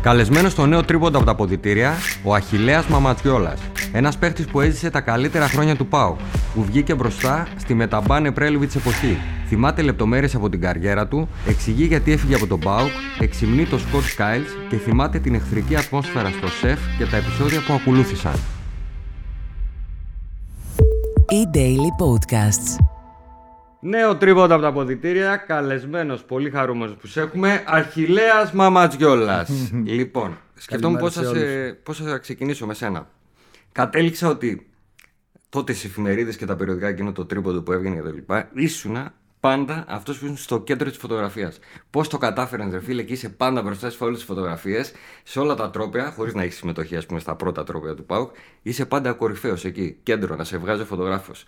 Καλεσμένος στο νέο τρίποντα από τα ποδητήρια, ο Αχηλέα Μαματιόλας. Ένας παίχτης που έζησε τα καλύτερα χρόνια του ΠΑΟ, που βγήκε μπροστά στη μεταμπάνε Πρέλβιτ εποχή. Θυμάται λεπτομέρειες από την καριέρα του, εξηγεί γιατί έφυγε από τον ΠΑΟ, εξυμνεί το Σκοτ Σκάιλ και θυμάται την εχθρική ατμόσφαιρα στο σεφ και τα επεισόδια που ακολούθησαν. E-Daily Podcasts. Νέο τρίποντα από τα ποδητήρια, καλεσμένος, πολύ χαρούμενος που σε έχουμε, Αρχιλέα Μαματζιόλας. λοιπόν, σκεφτόμουν πώς θα, σε, πώς θα ξεκινήσω με σένα. Κατέληξα ότι τότε στις εφημερίδες και τα περιοδικά εκείνο το τρίποντο που έβγαινε και τα ήσουν πάντα αυτός που ήσουν στο κέντρο της φωτογραφίας. Πώς το κατάφερες, ρε φίλε, και είσαι πάντα μπροστά σε όλες τις φωτογραφίες, σε όλα τα τρόπια, χωρίς να έχεις συμμετοχή, ας πούμε, στα πρώτα τρόπια του ΠΑΟΚ, είσαι πάντα κορυφαίος εκεί, κέντρο, να σε βγάζει φωτογράφος.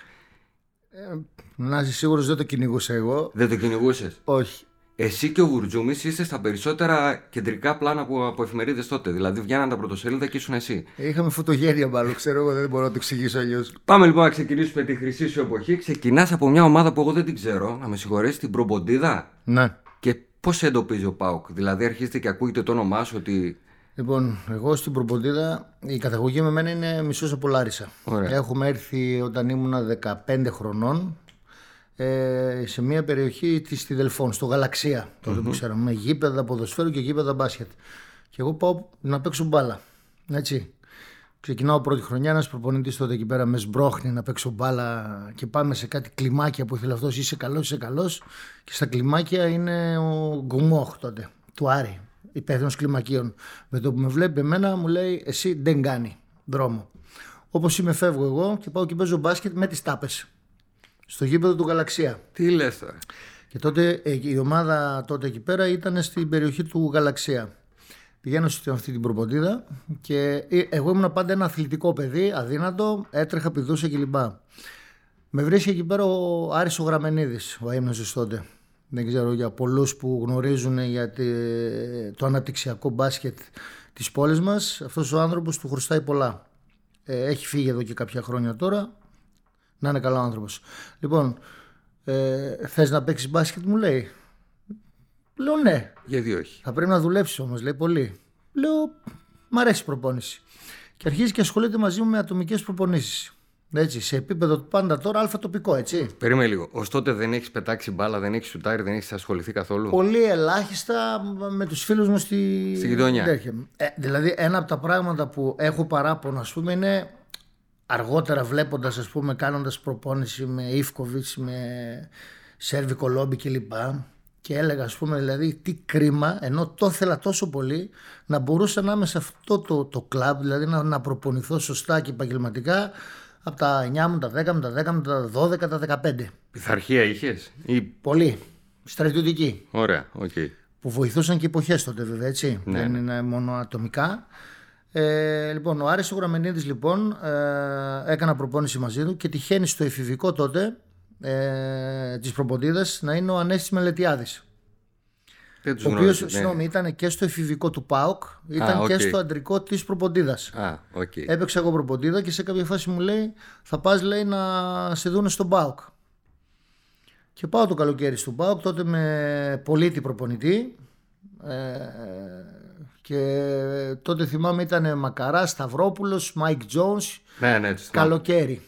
Ε, να είσαι σίγουρος δεν το κυνηγούσα εγώ. Δεν το κυνηγούσες; Όχι. Εσύ και ο Γουρτζούμης είστε στα περισσότερα κεντρικά πλάνα από, από εφημερίδες τότε. Δηλαδή βγαίναν τα πρωτοσέλιδα και ήσουν εσύ. Είχαμε φωτογένεια μάλλον, ξέρω εγώ, δεν μπορώ να το εξηγήσω αλλιώς. Πάμε λοιπόν να ξεκινήσουμε τη χρυσή σου εποχή. Ξεκινάς από μια ομάδα που εγώ δεν την ξέρω, να με συγχωρέσει, την Προμποντίδα. Ναι. Και πώς εντοπίζει ο Πάουκ, Δηλαδή αρχίζετε και ακούγεται το όνομά σου ότι. Λοιπόν, εγώ στην Προποντίδα η καταγωγή με μένα είναι μισό από Λάρισα. Ωραία. Έχουμε έρθει όταν ήμουν 15 χρονών ε, σε μια περιοχή της στη Δελφών, στο Γαλαξία. Τότε που ξέραμε. Με γήπεδα ποδοσφαίρου και γήπεδα μπάσκετ. Και εγώ πάω να παίξω μπάλα. Έτσι. Ξεκινάω πρώτη χρονιά, ένας προπονητής τότε εκεί πέρα με σμπρώχνει να παίξω μπάλα και πάμε σε κάτι κλιμάκια που ήθελε αυτός. Είσαι καλός, είσαι καλός. Και στα κλιμάκια είναι ο Γκουμόχ τότε, του Άρη, υπεύθυνος κλιμακίων. Με το που με βλέπει εμένα μου λέει: Εσύ δεν κάνει δρόμο. Όπως είμαι, φεύγω εγώ και πάω και παίζω μπάσκετ με τις τάπες. Στο γήπεδο του Γαλαξία. Τι λες τώρα. Και τότε ε, η ομάδα τότε εκεί πέρα ήταν στην περιοχή του Γαλαξία. Πηγαίνω σε αυτή την προποντίδα και ε, εγώ ήμουν πάντα ένα αθλητικό παιδί, αδύνατο, έτρεχα, πηδούσα κλπ. Με βρίσκει εκεί πέρα ο Άρης ο Γραμμενίδης, ο έμνος τότε. Δεν ξέρω για πολλούς που γνωρίζουν για τε- το αναπτυξιακό μπάσκετ της πόλης μας. Αυτός ο άνθρωπος του χρωστάει πολλά. Ε, έχει φύγει εδώ και κάποια χρόνια τώρα. Να είναι καλό άνθρωπος. Λοιπόν, ε, θες να παίξεις μπάσκετ μου λέει. Λέω ναι. Γιατί όχι. Θα πρέπει να δουλέψεις όμως, λέει πολύ. Λέω, μ' αρέσει η προπόνηση. Και αρχίζει και ασχολείται μαζί μου με ατομικές προπονήσεις. Έτσι, σε επίπεδο πάντα τώρα αλφατοπικό, έτσι. Περίμενε λίγο. Ω τότε δεν έχεις πετάξει μπάλα, δεν έχεις σουτάρει, δεν έχεις ασχοληθεί καθόλου; Πολύ ελάχιστα με τους φίλους μου στη, Στη γειτονιά. τέτοια. Ε, δηλαδή, ένα από τα πράγματα που έχω παράπονο, ας πούμε, είναι αργότερα βλέποντας, ας πούμε, κάνοντας προπόνηση με Ίβκοβιτς, με σέρβικο λόμπι κλπ. Και έλεγα, ας πούμε, δηλαδή, τι κρίμα, ενώ το ήθελα τόσο πολύ, να μπορούσα να είμαι σε αυτό το, το κλαμπ, δηλαδή να, να προπονηθώ σωστά και επαγγελματικά από τα 9 μου, τα 10 μου, τα 10 μου, τα 12, τα 15. Πειθαρχία είχες. Ή... Πολύ. Στρατιωτική Ωραία, οκ. που βοηθούσαν και εποχές τότε βέβαια έτσι. Ναι, Δεν είναι μόνο ατομικά. Ε, λοιπόν, ο Άρης ο Γραμμενίδης λοιπόν ε, έκανα προπόνηση μαζί του και τυχαίνει στο εφηβικό τότε ε, της Προποντίδας να είναι ο Ανέστης Μελετιάδης. Δεν τους Ο οποίος, γνώριζε. ναι. συγγνώμη, ήταν και στο εφηβικό του ΠΑΟΚ, ήταν Α, και οκ. στο αντρικό της Προποντίδας. Α, οκ. Έπαιξα εγώ Προποντίδα και σε κάποια φάση μου λέει θα πας λέει να σε δούνε στον ΠΑΟΚ. Και πάω το καλοκαίρι στον ΠΑΟΚ τότε με Πολίτη προπονητή ε, και τότε θυμάμαι ήταν Μακαρά, Σταυρόπουλος, Μάικ Τζόνς, Ναι, ναι, τους θυμάμαι. καλοκαίρι.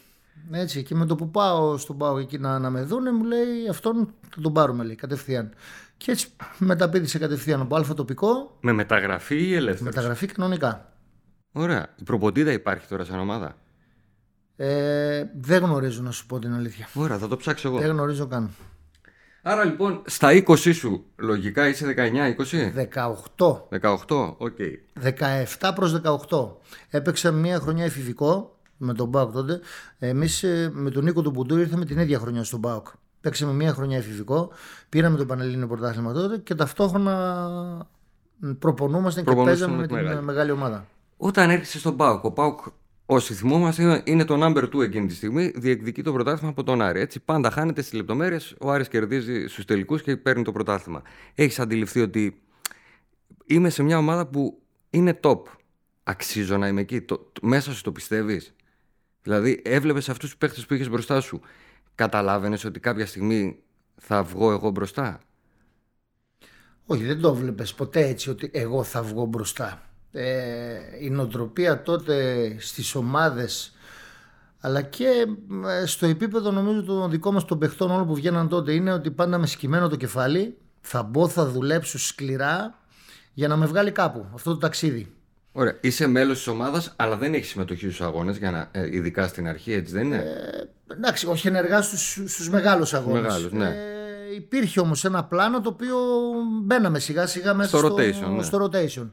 Έτσι, και με το που πάω στον ΠΑΟΚ εκεί να, να με δούνε μου λέει αυτόν θα τον πάρουμε λέει κατευθείαν. Και έτσι μεταπήδησα κατευθείαν από άλφα τοπικό, Με μεταγραφή ή ελεύθερος; μεταγραφή κανονικά. Ωραία. Η Προποντίδα υπάρχει τώρα σαν ομάδα; Ε, δεν γνωρίζω να σου πω την αλήθεια. Ωραία, θα το ψάξω εγώ. Δεν γνωρίζω καν. Άρα λοιπόν, στα 20 σου, λογικά είσαι 19-20. 18. 18, οκ. 17 προς 18. Έπαιξα μία χρονιά εφηβικό με τον ΠΑΟΚ τότε. Εμείς ε, με τον Νίκο τον Μπουντούρη ήρθαμε την ίδια χρονιά στον ΠΑΟΚ. Παίξαμε μία χρονιά εφηβικό, πήραμε το Πανελλήνιο Πρωτάθλημα τότε και ταυτόχρονα προπονούμασταν και Προπονούσαν παίζαμε με με τη την μεγάλη. μεγάλη ομάδα. Όταν έρχεσαι στον ΠΑΟΚ, ο ΠΑΟΚ, όσοι θυμόμαστε, είναι το number 2 εκείνη τη στιγμή, διεκδικεί το πρωτάθλημα από τον Άρη. Έτσι, πάντα χάνεται στις λεπτομέρειες. Ο Άρης κερδίζει στους τελικούς και παίρνει το πρωτάθλημα. Έχεις αντιληφθεί ότι είμαι σε μια ομάδα που είναι top. Αξίζω να είμαι εκεί. Το, το- μέσα σου το πιστεύεις; Δηλαδή, έβλεπες αυτούς τους παίχτες που είχες μπροστά σου. Καταλάβαινες ότι κάποια στιγμή θα βγω εγώ μπροστά; Όχι, δεν το βλέπεις ποτέ έτσι ότι εγώ θα βγω μπροστά. Ε, η νοοτροπία τότε στις ομάδες αλλά και ε, στο επίπεδο νομίζω των δικών μας των παιχτών όλων που βγαίναν τότε είναι ότι πάντα με σκυμμένο το κεφάλι θα μπω, θα δουλέψω σκληρά για να με βγάλει κάπου αυτό το ταξίδι. Ωραία. Είσαι μέλος της ομάδας, αλλά δεν έχεις συμμετοχή στους αγώνες, ε, ειδικά στην αρχή, έτσι δεν είναι; Ε, εντάξει, όχι ενεργά στους μεγάλους αγώνες. Μεγάλους, ναι. ε, υπήρχε όμως ένα πλάνο το οποίο μπαίναμε σιγά σιγά μέσα στο, στο rotation. Ναι. Στο rotation.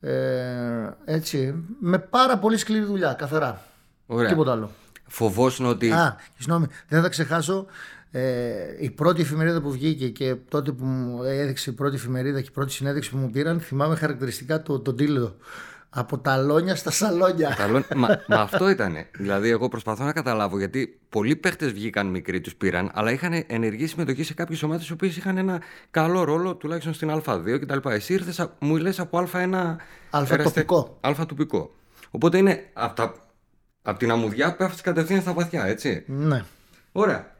Ε, έτσι, με πάρα πολύ σκληρή δουλειά, καθαρά. Ωραία. Τίποτα άλλο. Φοβόσουν ότι. Α, συγγνώμη, δεν θα ξεχάσω ε, η πρώτη εφημερίδα που βγήκε και τότε που μου έδειξε η πρώτη εφημερίδα και η πρώτη συνέντευξη που μου πήραν, θυμάμαι χαρακτηριστικά το, τον τίτλο. Από τα λόνια στα σαλόνια. μα, μα αυτό ήταν. Δηλαδή, εγώ προσπαθώ να καταλάβω γιατί πολλοί παίχτες βγήκαν μικροί, τους πήραν, αλλά είχαν ενεργή συμμετοχή σε κάποιες ομάδες οι οποίες είχαν ένα καλό ρόλο, τουλάχιστον στην Α2 κτλ. Εσύ ήρθες, μου λες από Α1. Αλφα-τοπικό. Αλφα-τοπικό. Οπότε είναι από, τα, από την αμμουδιά πέφτεις κατευθείαν στα βαθιά, έτσι. Ναι. Ωραία.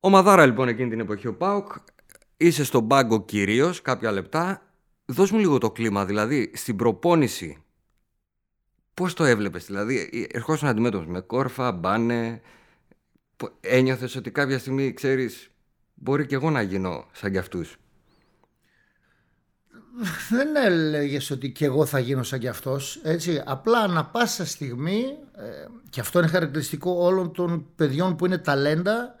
Ο Μαδάρα λοιπόν εκείνη την εποχή ο Πάουκ. Είσαι στον πάγκο κυρίως κάποια λεπτά. Δώσ' μου λίγο το κλίμα, δηλαδή στην προπόνηση. Πώς το έβλεπες, δηλαδή, ερχόσουν αντιμέτωπο με κόρφα, μπάνε. Ένιωθες ότι κάποια στιγμή ξέρεις, μπορεί και εγώ να γίνω σαν κι αυτούς; Δεν έλεγες ότι και εγώ θα γίνω σαν κι αυτός. Έτσι, απλά ανα πάσα στιγμή, ε, και αυτό είναι χαρακτηριστικό όλων των παιδιών που είναι ταλέντα,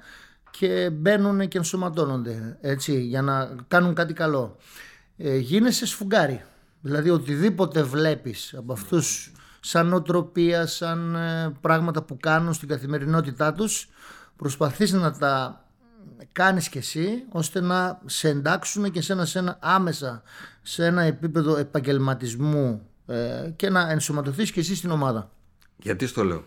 και μπαίνουν και ενσωματώνονται έτσι, για να κάνουν κάτι καλό. Ε, γίνεσαι σφουγγάρι. Δηλαδή οτιδήποτε βλέπεις από αυτούς σαν νοοτροπία, σαν ε, πράγματα που κάνουν στην καθημερινότητά τους προσπαθείς να τα κάνεις και εσύ ώστε να σε εντάξουν και σε ένα, σε ένα άμεσα σε ένα επίπεδο επαγγελματισμού ε, και να ενσωματωθείς και εσύ στην ομάδα. Γιατί στο λέω.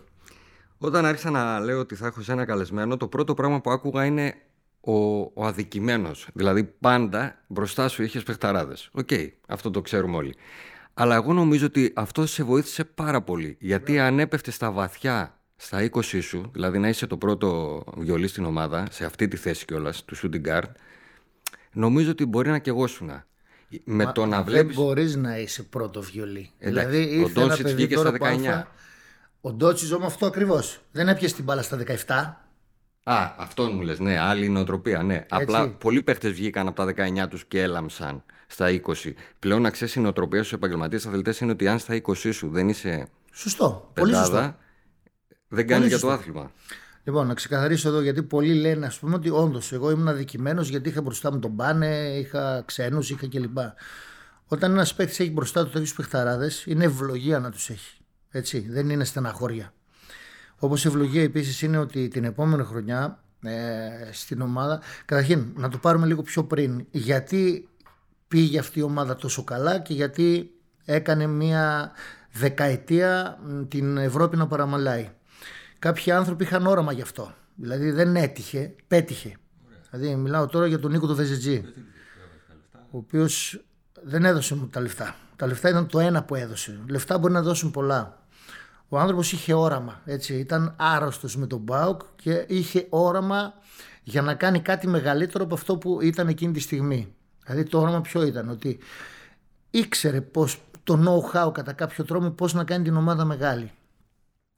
Όταν άρχισα να λέω ότι θα έχω εσένα καλεσμένο, το πρώτο πράγμα που άκουγα είναι ο, ο αδικημένος. Δηλαδή, πάντα μπροστά σου είχες παιχταράδες. Οκ, αυτό το ξέρουμε όλοι. Αλλά εγώ νομίζω ότι αυτό σε βοήθησε πάρα πολύ. Γιατί αν έπεφτε στα βαθιά στα 20 σου, δηλαδή να είσαι το πρώτο βιολί στην ομάδα, σε αυτή τη θέση κιόλας, του shooting guard, νομίζω ότι μπορεί να κεγόσουνα. Με το να βλέπεις... Δεν μπορείς να είσαι πρώτο βιολί. Εντάξει, δηλαδή, ήρθε ο Ντόνσιτς βγήκε στα 19. Ο Ντότσι όμως αυτό ακριβώς. Δεν έπιασε την μπάλα στα 17. Α, αυτό μου λες, ναι, άλλη νοοτροπία, ναι. Απλά πολλοί παίχτες βγήκαν από τα 19 τους και έλαμψαν στα 20. Πλέον να ξέρεις η νοοτροπία στους επαγγελματίες αθλητέ είναι ότι αν στα 20 σου δεν είσαι. Σωστό. Πεντάδα, πολύ σωστό. Δεν κάνει για το άθλημα. Λοιπόν, να ξεκαθαρίσω εδώ γιατί πολλοί λένε ας πούμε ότι όντως εγώ ήμουν αδικημένος γιατί είχα μπροστά μου τον Πάνε, είχα ξένους, είχα κλπ. Όταν ένας παίκτης έχει μπροστά του τέτοιους παιχταράδες, είναι ευλογία να τους έχει. Έτσι, δεν είναι στεναχώρια. Όπως ευλογία επίσης είναι ότι την επόμενη χρονιά ε, στην ομάδα. Καταρχήν, να το πάρουμε λίγο πιο πριν. Γιατί πήγε αυτή η ομάδα τόσο καλά και γιατί έκανε μια δεκαετία την Ευρώπη να παραμαλάει. Κάποιοι άνθρωποι είχαν όραμα γι' αυτό. Δηλαδή δεν έτυχε, πέτυχε. Δηλαδή μιλάω τώρα για τον Νίκο του Βεζετζή, ο οποίος δεν έδωσε μου τα λεφτά. Τα λεφτά ήταν το ένα που έδωσε. Λεφτά μπορεί να δώσουν πολλά. Ο άνθρωπος είχε όραμα, έτσι, ήταν άρρωστος με τον Μπάουκ και είχε όραμα για να κάνει κάτι μεγαλύτερο από αυτό που ήταν εκείνη τη στιγμή. Δηλαδή το όραμα ποιο ήταν, ότι ήξερε πώς, το know-how κατά κάποιο τρόπο πώς να κάνει την ομάδα μεγάλη.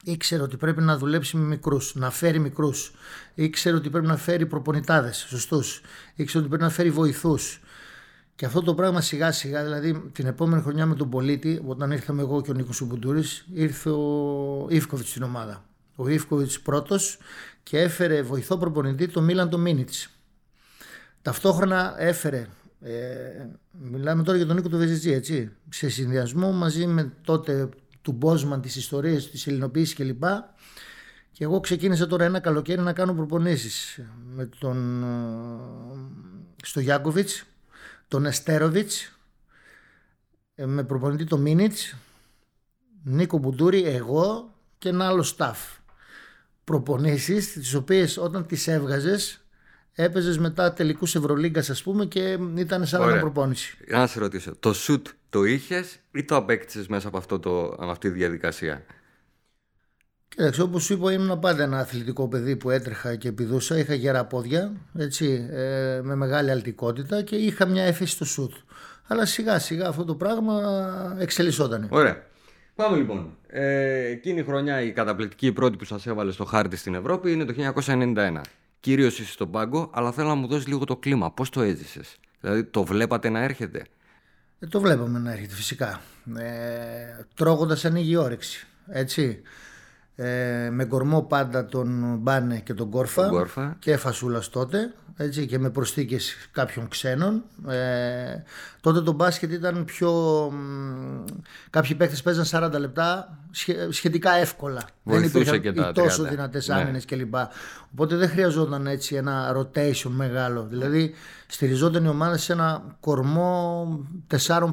Ήξερε ότι πρέπει να δουλέψει με μικρούς, να φέρει μικρούς. Ήξερε ότι πρέπει να φέρει προπονητάδες σωστούς. Ήξερε ότι πρέπει να φέρει βοηθούς. Και αυτό το πράγμα σιγά σιγά, δηλαδή την επόμενη χρονιά με τον πολίτη, όταν ήρθαμε εγώ και ο Νίκος Σουμπουτούρης, ήρθε ο Ιβκοβιτς στην ομάδα. Ο Ιβκοβιτς πρώτος και έφερε βοηθό προπονητή το Μίλαν το Μίνιτς. Ταυτόχρονα έφερε, ε, μιλάμε τώρα για τον Νίκο του Βεζιτζή, έτσι, σε συνδυασμό μαζί με τότε του Μπόσμαν, τις ιστορίες, της ελληνοποίησης κλπ. Και εγώ ξεκίνησα τώρα ένα καλοκαίρι να κάνω προπονήσεις με τον, ε, στο Γιάκοβιτς τον Εστέροβιτς, ε, με προπονητή τον Μίνιτς, Νίκο Μπουντούρη, εγώ και ένα άλλο staff. Προπονήσεις τις οποίες όταν τις έβγαζες έπαιζες μετά τελικούς Ευρωλίγκας ας πούμε και ήταν σαν Ωραία. να προπόνηση. Να σε ρωτήσω, το σουτ το είχες ή το απέκτησες μέσα από, αυτό το, από αυτή τη διαδικασία; Κοίταξε, όπως σου είπα, ήμουν πάντα ένα αθλητικό παιδί που έτρεχα και πηδούσα. Είχα γερά πόδια, έτσι, ε, με μεγάλη αλτικότητα και είχα μια έφεση στο σουτ. Αλλά σιγά σιγά αυτό το πράγμα εξελισσόταν. Ωραία. Πάμε λοιπόν. Ε, εκείνη η χρονιά η καταπληκτική πρώτη που σας έβαλε στο χάρτη στην Ευρώπη είναι το 1991. Κυρίως είσαι στον πάγκο, αλλά θέλω να μου δώσεις λίγο το κλίμα. Πώς το έζησες, Δηλαδή το βλέπατε να έρχεται; Ε, το βλέπαμε να έρχεται φυσικά. Ε, Τρώγοντας ανοίγει η όρεξη. Έτσι ε, με κορμό πάντα τον Μπάνε και τον Κόρφα, Κόρφα. και φασούλας τότε έτσι, και με προσθήκες κάποιων ξένων. Ε, τότε το μπάσκετ ήταν πιο κάποιοι παίκτες παίζαν 40 λεπτά σχετικά εύκολα. Βοηθούσε δεν υπήρχαν και τόσο δυνατές ναι. άμυνες κλπ. Οπότε δεν χρειαζόταν έτσι ένα rotation μεγάλο. Δηλαδή στηριζόταν η ομάδα σε ένα κορμό 4-5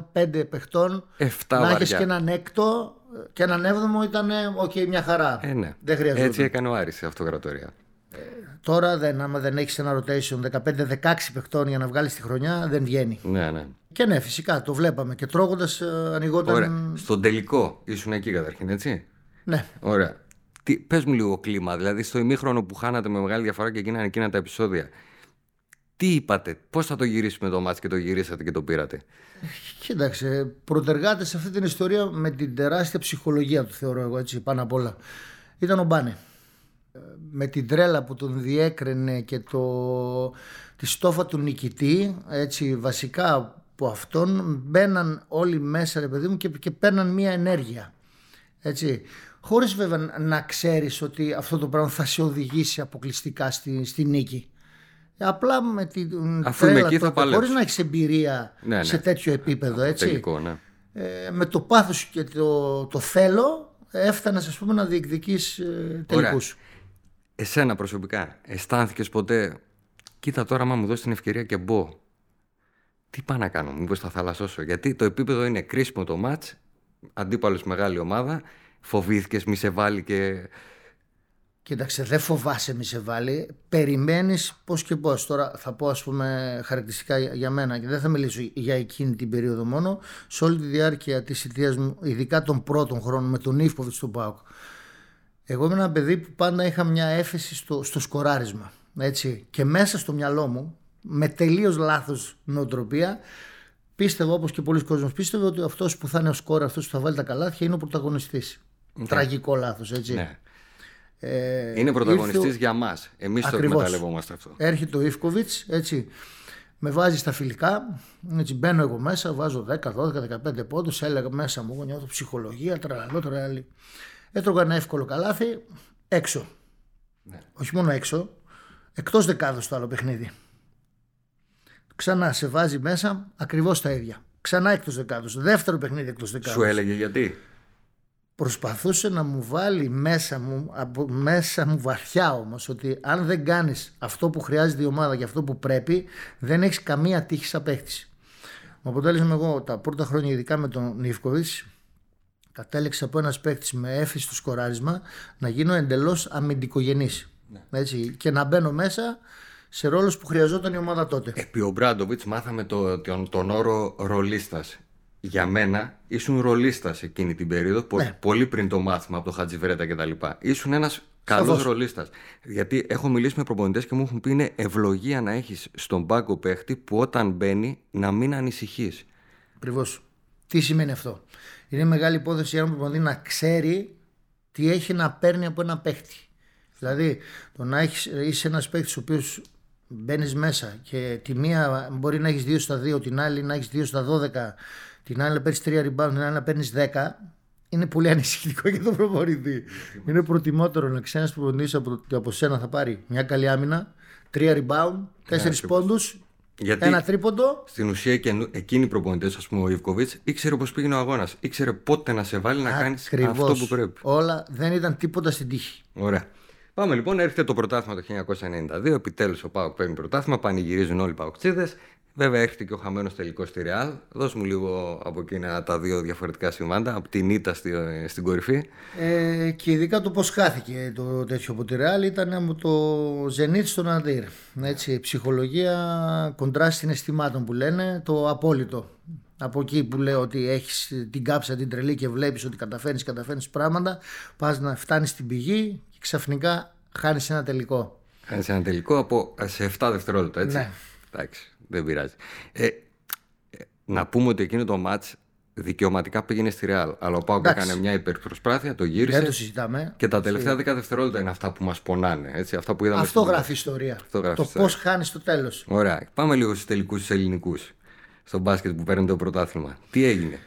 παιχτών να έχεις και έναν έκτο και έναν έβδομο ήταν οκ, μια χαρά. Ε, ναι. Δεν χρειάζεται. Έτσι έκανε ο Άρης σε αυτοκρατορία. Ε, τώρα δεν, άμα δεν έχεις ένα rotation 15-16 παιχτών για να βγάλεις τη χρονιά, δεν βγαίνει. Ναι, ναι. Και ναι, φυσικά το βλέπαμε. Και τρώγοντας ε, ανοιγόταν. Ωραία. Στον τελικό ήσουν εκεί καταρχήν, έτσι; Ναι. Ωραία. Τι, πες μου λίγο κλίμα, δηλαδή στο ημίχρονο που χάνατε με μεγάλη διαφορά και γίνανε εκείνα τα επεισόδια. Τι είπατε, πώς θα το γυρίσουμε το μάτς και το γυρίσατε και το πήρατε; Κοίταξε, πρωτεργάτες σε αυτή την ιστορία με την τεράστια ψυχολογία του θεωρώ εγώ έτσι πάνω απ' όλα. Ήταν ο Μπάνε. Με την τρέλα που τον διέκρινε και το, τη στόφα του νικητή, έτσι βασικά από αυτόν μπαίναν όλοι μέσα ρε παιδί μου και, και παίρναν μία ενέργεια. Έτσι. Χωρίς βέβαια να ξέρεις ότι αυτό το πράγμα θα σε οδηγήσει αποκλειστικά στη, στη νίκη. Απλά με την Αφού είμαι εκεί θα Χωρίς να έχεις εμπειρία ναι, ναι. σε τέτοιο επίπεδο, έτσι. Τελικό, ναι. ε, με το πάθος και το, το θέλω έφτανες ας πούμε να διεκδικείς ε, τελικούς. Εσένα προσωπικά αισθάνθηκες ποτέ κοίτα τώρα μα μου δώσεις την ευκαιρία και μπω. Τι πάω να κάνω, μήπως θα θαλασσώσω. Γιατί το επίπεδο είναι κρίσιμο το μάτς, αντίπαλος μεγάλη ομάδα, φοβήθηκες μη σε βάλει και Κοίταξε, δεν φοβάσαι μη σε βάλει. Περιμένεις πώς και πώς. Τώρα θα πω, ας πούμε, χαρακτηριστικά για μένα και δεν θα μιλήσω για εκείνη την περίοδο μόνο. Σε όλη τη διάρκεια της θητεία μου, ειδικά των πρώτων χρόνων με τον Ιφκοβιτ του Πάουκ, εγώ είμαι ένα παιδί που πάντα είχα μια έφεση στο, στο σκοράρισμα. Έτσι. Και μέσα στο μυαλό μου, με τελείως λάθος νοοτροπία, πίστευα όπως και πολλοί κόσμοι πίστευε ότι αυτός που θα είναι ο σκόρ, αυτός που θα βάλει τα καλάθια είναι ο πρωταγωνιστής. Ναι. Τραγικό λάθος, έτσι. Ναι. Ε, είναι πρωταγωνιστής ήρθε... για μας. Εμείς το εκμεταλλευόμαστε αυτό. Έρχεται ο Ιφκοβιτ, έτσι. Με βάζει στα φιλικά, έτσι μπαίνω εγώ μέσα, βάζω 10, 12, 15 πόντους. Έλεγα μέσα μου, εγώ νιώθω ψυχολογία, τραλαλό, τραλαλή. Έτρωγα ένα εύκολο καλάθι έξω. Ναι. Όχι μόνο έξω, εκτός δεκάδος το άλλο παιχνίδι. Ξανά σε βάζει μέσα ακριβώς τα ίδια. Ξανά εκτός δεκάδος. Δεύτερο παιχνίδι εκτός δεκάδος. Σου έλεγε γιατί; Προσπαθούσε να μου βάλει μέσα μου, από μέσα μου βαθιά όμως ότι αν δεν κάνεις αυτό που χρειάζεται η ομάδα και αυτό που πρέπει δεν έχεις καμία τύχη σαν παίχτης. Με αποτέλεσμα εγώ τα πρώτα χρόνια ειδικά με τον Νίφκοβιτς κατέληξα από ένας παίχτη με έφηση στο σκοράρισμα να γίνω εντελώς αμυντικογενής ναι. έτσι, και να μπαίνω μέσα σε ρόλους που χρειαζόταν η ομάδα τότε. Επί ο Μπράντοβιτς μάθαμε το, τον, τον όρο ρολίστας για μένα ήσουν ρολίστας εκείνη την περίοδο, ναι. πολύ πριν το μάθημα από το Χατζιβρέτα κτλ. Ήσουν ένας καλός ρολίστας. Γιατί έχω μιλήσει με προπονητές και μου έχουν πει είναι ευλογία να έχεις στον πάγκο παίχτη που όταν μπαίνει να μην ανησυχείς. Ακριβώς. Τι σημαίνει αυτό; Είναι μεγάλη υπόθεση για έναν προπονητή να ξέρει τι έχει να παίρνει από ένα παίχτη. Δηλαδή, το να έχεις, είσαι ένας παίχτης ο οποίος μπαίνεις μέσα και τη μία μπορεί να έχεις δύο στα δύο, την άλλη να έχεις δύο στα δώδεκα την άλλη να παίρνεις 3 rebound, την άλλη να παίρνεις 10, είναι πολύ ανησυχητικό για τον προπονητή. είναι προτιμότερο να ξέρεις ένα προπονητή από, από σένα θα πάρει μια καλή άμυνα, 3 rebound, 4 yeah, πόντους, ένα τρίποντο. Στην ουσία και εκείνοι οι προπονητές, ας πούμε ο Ιβκοβίτς, ήξερε πώς πήγαινε ο αγώνας. Ήξερε πότε να σε βάλει να κάνεις αυτό που πρέπει. Όλα δεν ήταν τίποτα στην τύχη. Ωραία. Πάμε λοιπόν, έρχεται το πρωτάθλημα το 1992. Επιτέλους ο Πάοκ παίρνει πρωτάθλημα, πανηγυρίζουν όλοι οι Παοκτσίδε. Βέβαια έρχεται και ο χαμένος τελικός στη Ρεάλ. Δώσ' μου λίγο από εκείνα τα δύο διαφορετικά συμβάντα, από την ήττα στη, στην κορυφή. Ε, και ειδικά το πώς χάθηκε το τέτοιο από τη Ρεάλ ήταν από το Ζενίτ στον Αντίρ. Έτσι, ψυχολογία κοντρά συναισθημάτων που λένε, το απόλυτο. Από εκεί που λέω ότι έχεις την κάψα την τρελή και βλέπεις ότι καταφέρνεις, καταφέρνεις πράγματα, πας να φτάνεις στην πηγή και ξαφνικά χάνεις ένα τελικό. Χάνεις ένα τελικό από σε 7 δευτερόλεπτα, έτσι. Ναι. Εντάξει, δεν πειράζει. Ε, ε, να πούμε ότι εκείνο το μάτς δικαιωματικά πήγαινε στη Ρεάλ. Αλλά ο Πάουκ Εντάξει. έκανε μια υπερπροσπάθεια, το γύρισε. Δεν το συζητάμε. Και τα τελευταία 10 δευτερόλεπτα είναι αυτά που μας πονάνε. Έτσι, αυτά που είδαμε Αυτό στην- γράφει ιστορία. Αυτό γράφει το ιστορία. πώς χάνεις το τέλος. Ωραία. Πάμε λίγο στους τελικούς του ελληνικούς. Στο μπάσκετ που παίρνει το πρωτάθλημα. Τι έγινε;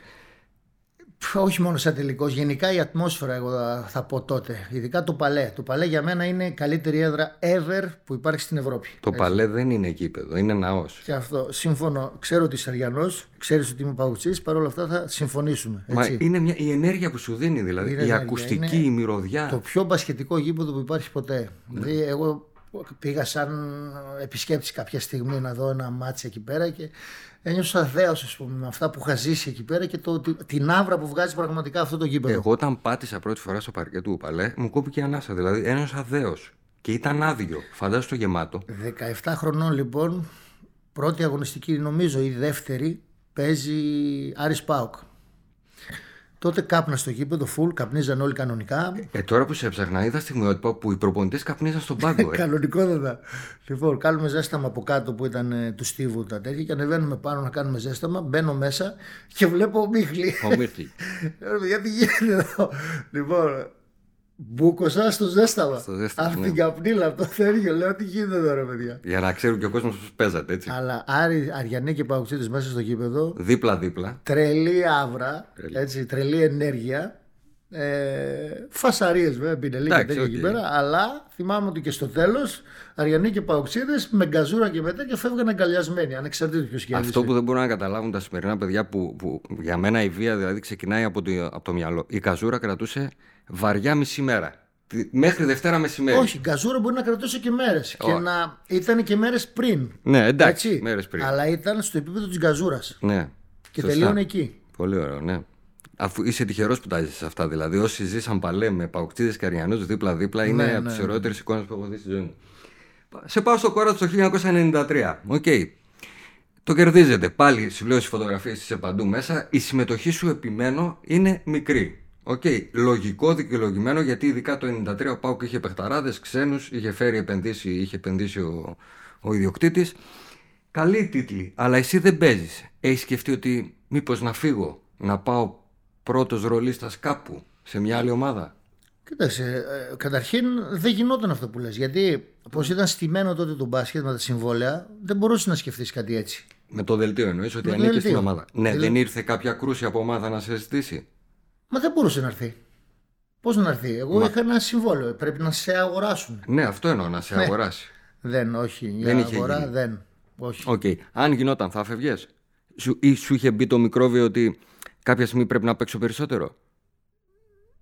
Όχι μόνο σαν τελικός, γενικά η ατμόσφαιρα, εγώ θα, θα πω τότε. Ειδικά το παλέ. Το παλέ για μένα είναι η καλύτερη έδρα ever που υπάρχει στην Ευρώπη. Το παλέ δεν είναι γήπεδο, είναι ναός. Και αυτό, σύμφωνο, ξέρω ότι είσαι Αριανός, ξέρεις ότι είμαι παγουτσή, παρόλα αυτά θα συμφωνήσουμε. Μα Έτσι. είναι μια, η ενέργεια που σου δίνει, δηλαδή. Είναι η ενέργεια, ακουστική, είναι η μυρωδιά. Το πιο μπασχετικό γήπεδο που υπάρχει ποτέ. Δηλαδή, εγώ πήγα σαν επισκέπτης κάποια στιγμή να δω ένα μάτσο εκεί πέρα και ένιωσα δέος, ας πούμε, με αυτά που είχα ζήσει εκεί πέρα και το, τη- την άβρα που βγάζει πραγματικά αυτό το γήπεδο. Εγώ όταν πάτησα πρώτη φορά στο παρκέ του Παλέ, μου κόπηκε η ανάσα. Δηλαδή ένιωσα δέος. Και ήταν άδειο. Φαντάζομαι το γεμάτο. 17 χρονών λοιπόν, πρώτη αγωνιστική νομίζω ή δεύτερη, παίζει Άρης Πάοκ. Τότε κάπνα στο γήπεδο, full, καπνίζαν όλοι κανονικά. Ε, τώρα που σε έψαχνα, είδα στιγμιότυπα που οι προπονητές καπνίζαν στον πάγκο. Ε. Κανονικότατα. Λοιπόν, κάνουμε ζέσταμα από κάτω που ήταν ε, του Στίβου τα τέτοια και ανεβαίνουμε πάνω να κάνουμε ζέσταμα. Μπαίνω μέσα και βλέπω ο Μίχλη. Ο Μίχλη. Λέω, παιδιά, τι γίνεται εδώ. Λοιπόν, μπούκοσα στο ζέσταμα. Στο ζέσταμα, Αυτή ναι. την καπνίλα από το θέριο. Λέω, τι γίνεται εδώ, ρε παιδιά; Για να ξέρουν και ο κόσμος πώς παίζατε, έτσι. Αλλά Άρη, Αριανοί και Παοκτσήδες μέσα στο γήπεδο, Δίπλα-δίπλα. τρελή αύρα, Τρελή. έτσι, τρελή ενέργεια. Ε, Φασαρίες βέβαια, πινελί και Εντάξει, τέτοια οκ. εκεί πέρα. Αλλά θυμάμαι ότι και στο τέλος Αριανοί και Παοκτσήδες με καζούρα και μετά και φεύγαν αγκαλιασμένοι, ανεξαρτήτως ποιος κέρδισε. Αυτό που δεν μπορούν να καταλάβουν τα σημερινά παιδιά που, που για μένα η βία δηλαδή ξεκινάει από το, από το μυαλό. Η καζούρα κρατούσε βαριά μισή μέρα. Τη- Μέχρι Δευτέρα μεσημέρι. Όχι, καζούρα μπορεί να κρατούσε και μέρες. Και Όχι. να ήταν και μέρες πριν. Ναι, εντάξει, έτσι. μέρες πριν. Αλλά ήταν στο επίπεδο της καζούρας. Ναι. Και σωστά. τελείωνε εκεί. Πολύ ωραίο, ναι. Αφού είσαι τυχερός που τα ζεις αυτά. Δηλαδή, όσοι ζήσαν Παλέ με Παοκτσήδες και Αριανούς δίπλα-δίπλα, είναι Ναι, από ναι, τι ωραιότερες εικόνες που έχω δει στη ζωή μου. Σε πάω στο Κόρατς το 1993. Οκ. Το κερδίζετε. Πάλι σου λέω στις φωτογραφίες είσαι παντού μέσα. Η συμμετοχή σου, επιμένω, είναι μικρή. Οκ. Λογικό, δικαιολογημένο, γιατί ειδικά το 93 ο Πάουκ είχε παιχταράδες, ξένους, είχε φέρει επενδύσει, είχε επενδύσει ο, ο ιδιοκτήτης. Καλή τίτλη, αλλά εσύ δεν παίζεις. Έχεις σκεφτεί ότι μήπως να φύγω, να πάω πρώτος ρολίστα κάπου, σε μια άλλη ομάδα; Κοίταξε, ε, καταρχήν δεν γινόταν αυτό που λες Γιατί όπω ήταν στημένο τότε το μπάσκετ με τα συμβόλαια, δεν μπορούσες να σκεφτείς κάτι έτσι. Με το δελτίο εννοείς ότι Με το ανήκει στην δελτίο. ομάδα. Ναι, Δηλαδή- δεν ήρθε κάποια κρούση από ομάδα να σε ζητήσει; Μα δεν μπορούσε να έρθει. Πώς να έρθει, Εγώ είχα ένα συμβόλαιο. Πρέπει να σε αγοράσουν. Ναι, αυτό εννοώ, να σε αγοράσει. Δεν, όχι. Για Δεν είχε αγορά γίνει. δεν. Όχι. Οκ. Αν γινόταν, θα έφευγες; Σου, ή σου είχε μπει το μικρόβιο ότι κάποια στιγμή πρέπει να παίξω περισσότερο;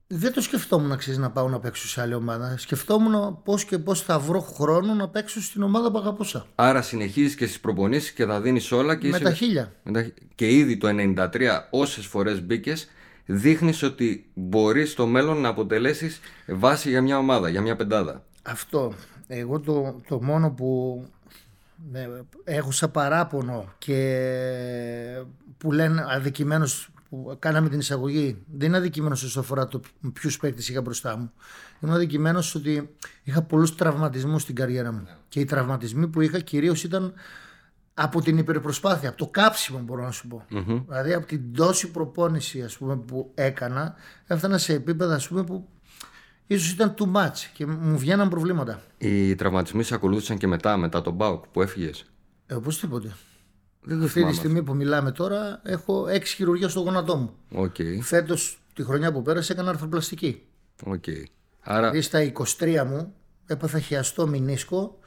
Δεν το σκεφτόμουν να ξέρεις να πάω να παίξω σε άλλη ομάδα. Σκεφτόμουν πώς και πώς θα βρω χρόνο να παίξω στην ομάδα που αγαπούσα. Άρα συνεχίζεις και στις προπονήσεις και θα δίνεις όλα και Με είσαι- τα χίλια. με τα- Και ήδη το 93 όσες φορές μπήκες, δείχνεις ότι μπορείς στο μέλλον να αποτελέσεις βάση για μια ομάδα, για μια πεντάδα. Αυτό. Εγώ το, το μόνο που ναι, έχω σαν παράπονο και που λένε αδικημένος που κάναμε την εισαγωγή δεν είναι αδικημένος όσο αφορά το ποιους παίκτες είχα μπροστά μου είμαι αδικημένος ότι είχα πολλούς τραυματισμούς στην καριέρα μου και οι τραυματισμοί που είχα κυρίως ήταν από την υπερπροσπάθεια, από το κάψιμο μπορώ να σου πω. Δηλαδή από την τόση προπόνηση ας πούμε, που έκανα έφτανα σε επίπεδα ας πούμε, που ίσως ήταν too much και μου βγαίναν προβλήματα. Οι τραυματισμοί σε ακολούθησαν και μετά, μετά τον ΠΑΟΚ που έφυγες; Ε, οπωσδήποτε. Δεν το Αυτή τη θυμάμαι. στιγμή που μιλάμε τώρα έχω έξι χειρουργία στο γόνατό μου. Οκ, Φέτος τη χρονιά που πέρασε έκανα αρθροπλαστική. οκ. Άρα, Δηλαδή στα 23 μου έπαθα χιαστό μηνίσκο,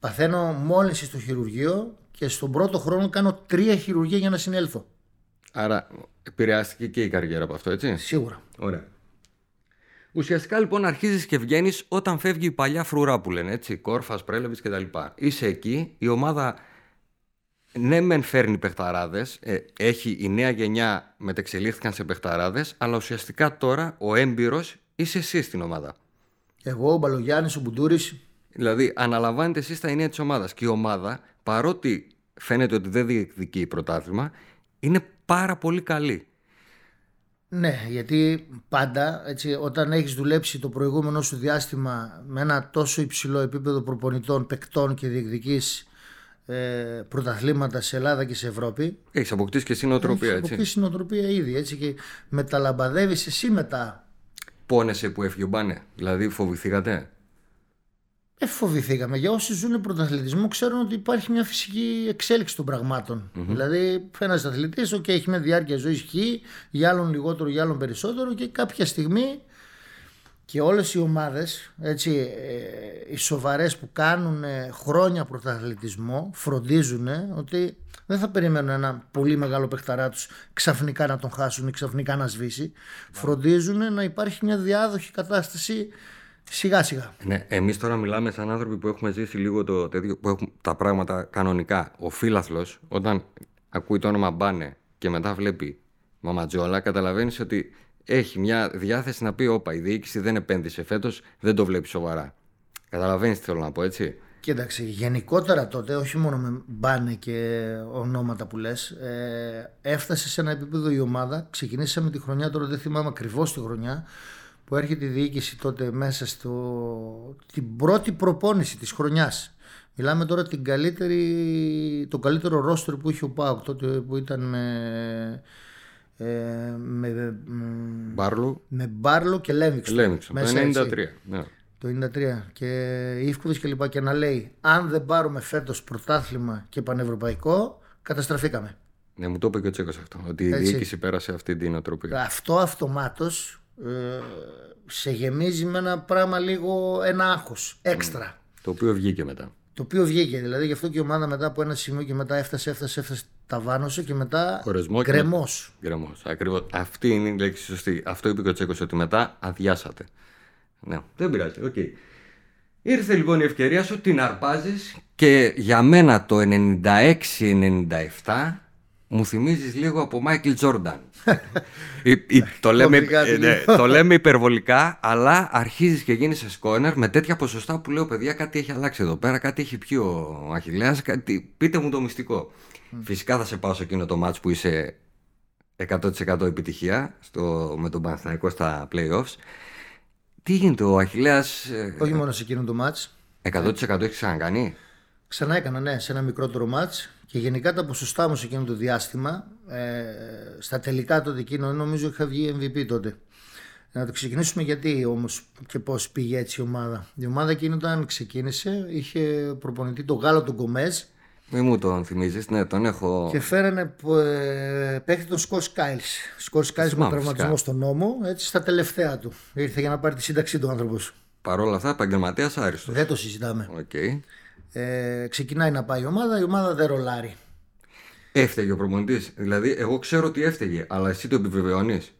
παθαίνω μόλυνση στο χειρουργείο και στον πρώτο χρόνο κάνω τρία χειρουργία για να συνέλθω. άρα επηρεάστηκε και η καριέρα από αυτό, έτσι; Σίγουρα. Ωραία. Ουσιαστικά λοιπόν αρχίζεις και βγαίνεις όταν φεύγει η παλιά φρουρά που λένε έτσι. Κόρφας, πρέλεβης κτλ. Είσαι εκεί, η ομάδα ναι, μεν φέρνει παιχταράδες. Ε, έχει η νέα γενιά μετεξελίχθηκαν σε παιχταράδες, αλλά ουσιαστικά τώρα ο έμπειρος είσαι εσύ στην ομάδα. Εγώ, ο Μπαλογιάννης, ο Μπουντούρης. Δηλαδή, αναλαμβάνετε εσεί τα ενία της ομάδας. Και η ομάδα, παρότι φαίνεται ότι δεν διεκδικεί πρωτάθλημα, είναι πάρα πολύ καλή. Ναι, γιατί πάντα έτσι, όταν έχεις δουλέψει το προηγούμενο σου διάστημα με ένα τόσο υψηλό επίπεδο προπονητών, παικτών και διεκδικής ε, πρωταθλήματα σε Ελλάδα και σε Ευρώπη. Έχεις αποκτήσει και συνοτροπία, Έχεις έτσι. αποκτήσει νοοτροπία ήδη έτσι, και μεταλαμπαδεύει εσύ μετά. Πόνεσαι που έφυγε ο Μπάνε. Δηλαδή, φοβηθήκατε; Ε, φοβηθήκαμε. Για όσοι ζουν πρωταθλητισμό, ξέρουν ότι υπάρχει μια φυσική εξέλιξη των πραγματων Δηλαδή, ένας αθλητής, OK, έχει μια διάρκεια ζωής χ, για άλλον λιγότερο, για άλλον περισσότερο και κάποια στιγμή και όλες οι ομάδες, έτσι, ε, οι σοβαρές που κάνουν ε, χρόνια πρωταθλητισμό, φροντίζουν ότι δεν θα περιμένουν ένα πολύ μεγάλο παιχταρά τους ξαφνικά να τον χάσουν ή ξαφνικά να σβήσει. Φροντίζουν να υπάρχει μια διάδοχη κατάσταση σιγά σιγά. Ναι, εμείς τώρα μιλάμε σαν άνθρωποι που έχουμε ζήσει λίγο το τέτοιο, που έχουν τα πράγματα κανονικά. Ο φίλαθλος, όταν ακούει το όνομα Μπάνε και μετά βλέπει Μαματζόλα, καταλαβαίνεις ότι έχει μια διάθεση να πει: Όπα, η διοίκηση δεν επένδυσε φέτος, δεν το βλέπει σοβαρά. Καταλαβαίνεις τι θέλω να πω, έτσι; Κοίταξε, γενικότερα τότε, όχι μόνο με μπάνε και ονόματα που λες, ε, έφτασε σε ένα επίπεδο η ομάδα. Ξεκινήσαμε τη χρονιά, τώρα δεν θυμάμαι ακριβώς τη χρονιά, που έρχεται η διοίκηση τότε μέσα στο, την πρώτη προπόνηση της χρονιάς. Μιλάμε τώρα την καλύτερη, το καλύτερο ρόστρο που είχε ο ΠΑΟΚ τότε που ήταν με, ε, με, Μπάρλου, με Μπάρλο και Λέμιξον. Λέμιξον, το Μέσα έτσι. 93. Ναι. Το 93 και Ιφκοβιτς και λοιπά και να λέει αν δεν πάρουμε φέτος πρωτάθλημα και πανευρωπαϊκό καταστραφήκαμε. ναι, μου το είπε και ο Τσέκος αυτό. Ότι η Έτσι. διοίκηση πέρασε αυτή την οτροπία. Αυτό αυτομάτως ε, σε γεμίζει με ένα πράγμα λίγο ένα άγχος έξτρα. Το οποίο βγήκε μετά. Το οποίο βγήκε δηλαδή γι' αυτό και η ομάδα μετά από ένα σημείο και μετά έφτασε, έφτασε, έφτασε, ταβάνωσε και μετά Χωρισμό και γκρεμός. Γκρεμός. Ακριβώς. Αυτή είναι η λέξη σωστή. Αυτό είπε και ο Τσέκος ότι μετά αδειάσατε. Ναι, δεν πειράζει. Οκ. Ήρθε λοιπόν η ευκαιρία σου, την αρπάζεις και για μένα το 96-97 μου θυμίζεις λίγο από Μάικλ Τζόρνταν. Η- η- το, λέμε, Κωμικά ε, ναι, λίγο. το λέμε υπερβολικά, αλλά αρχίζεις και γίνεσαι σκόνερ με τέτοια ποσοστά που λέω παιδιά κάτι έχει αλλάξει εδώ πέρα, κάτι έχει πιει ο Αχιλέας, κάτι... πείτε μου το μυστικό. Φυσικά θα σε πάω σε εκείνο το μάτς που είσαι 100% επιτυχία στο, με τον Παναθηναϊκό στα playoffs. Τι γίνεται, ο Αχιλέας ε, Όχι μόνο σε εκείνο το μάτς. 100% έχεις ξανακάνει; Ξανά έκανα, ναι, σε ένα μικρότερο μάτς και γενικά τα ποσοστά μου σε εκείνο το διάστημα, ε, στα τελικά τότε εκείνο, νομίζω είχα βγει MVP τότε. Να το ξεκινήσουμε γιατί όμως και πώς πήγε έτσι η ομάδα. Η ομάδα εκείνη όταν ξεκίνησε είχε προπονητή τον Γάλλο τον Γκομέζ Μη μου τον θυμίζεις, ναι, τον έχω... και φέρανε ε, παίχτη τον Σκορ Σκάιλς. Σκορ Σκάιλς με Θυμάμαι, τραυματισμό φυσικά. στον νόμο, έτσι στα τελευταία του. Ήρθε για να πάρει τη σύνταξή του άνθρωπος. Παρ' όλα αυτά, επαγγελματίας άριστος. Δεν το συζητάμε. Οκ. Ε, ξεκινάει να πάει η ομάδα, η ομάδα δεν ρολάρει. Έφταιγε ο προπονητής. Δηλαδή, εγώ ξέρω ότι έφταιγε, αλλά εσύ το επιβεβαιώνεις;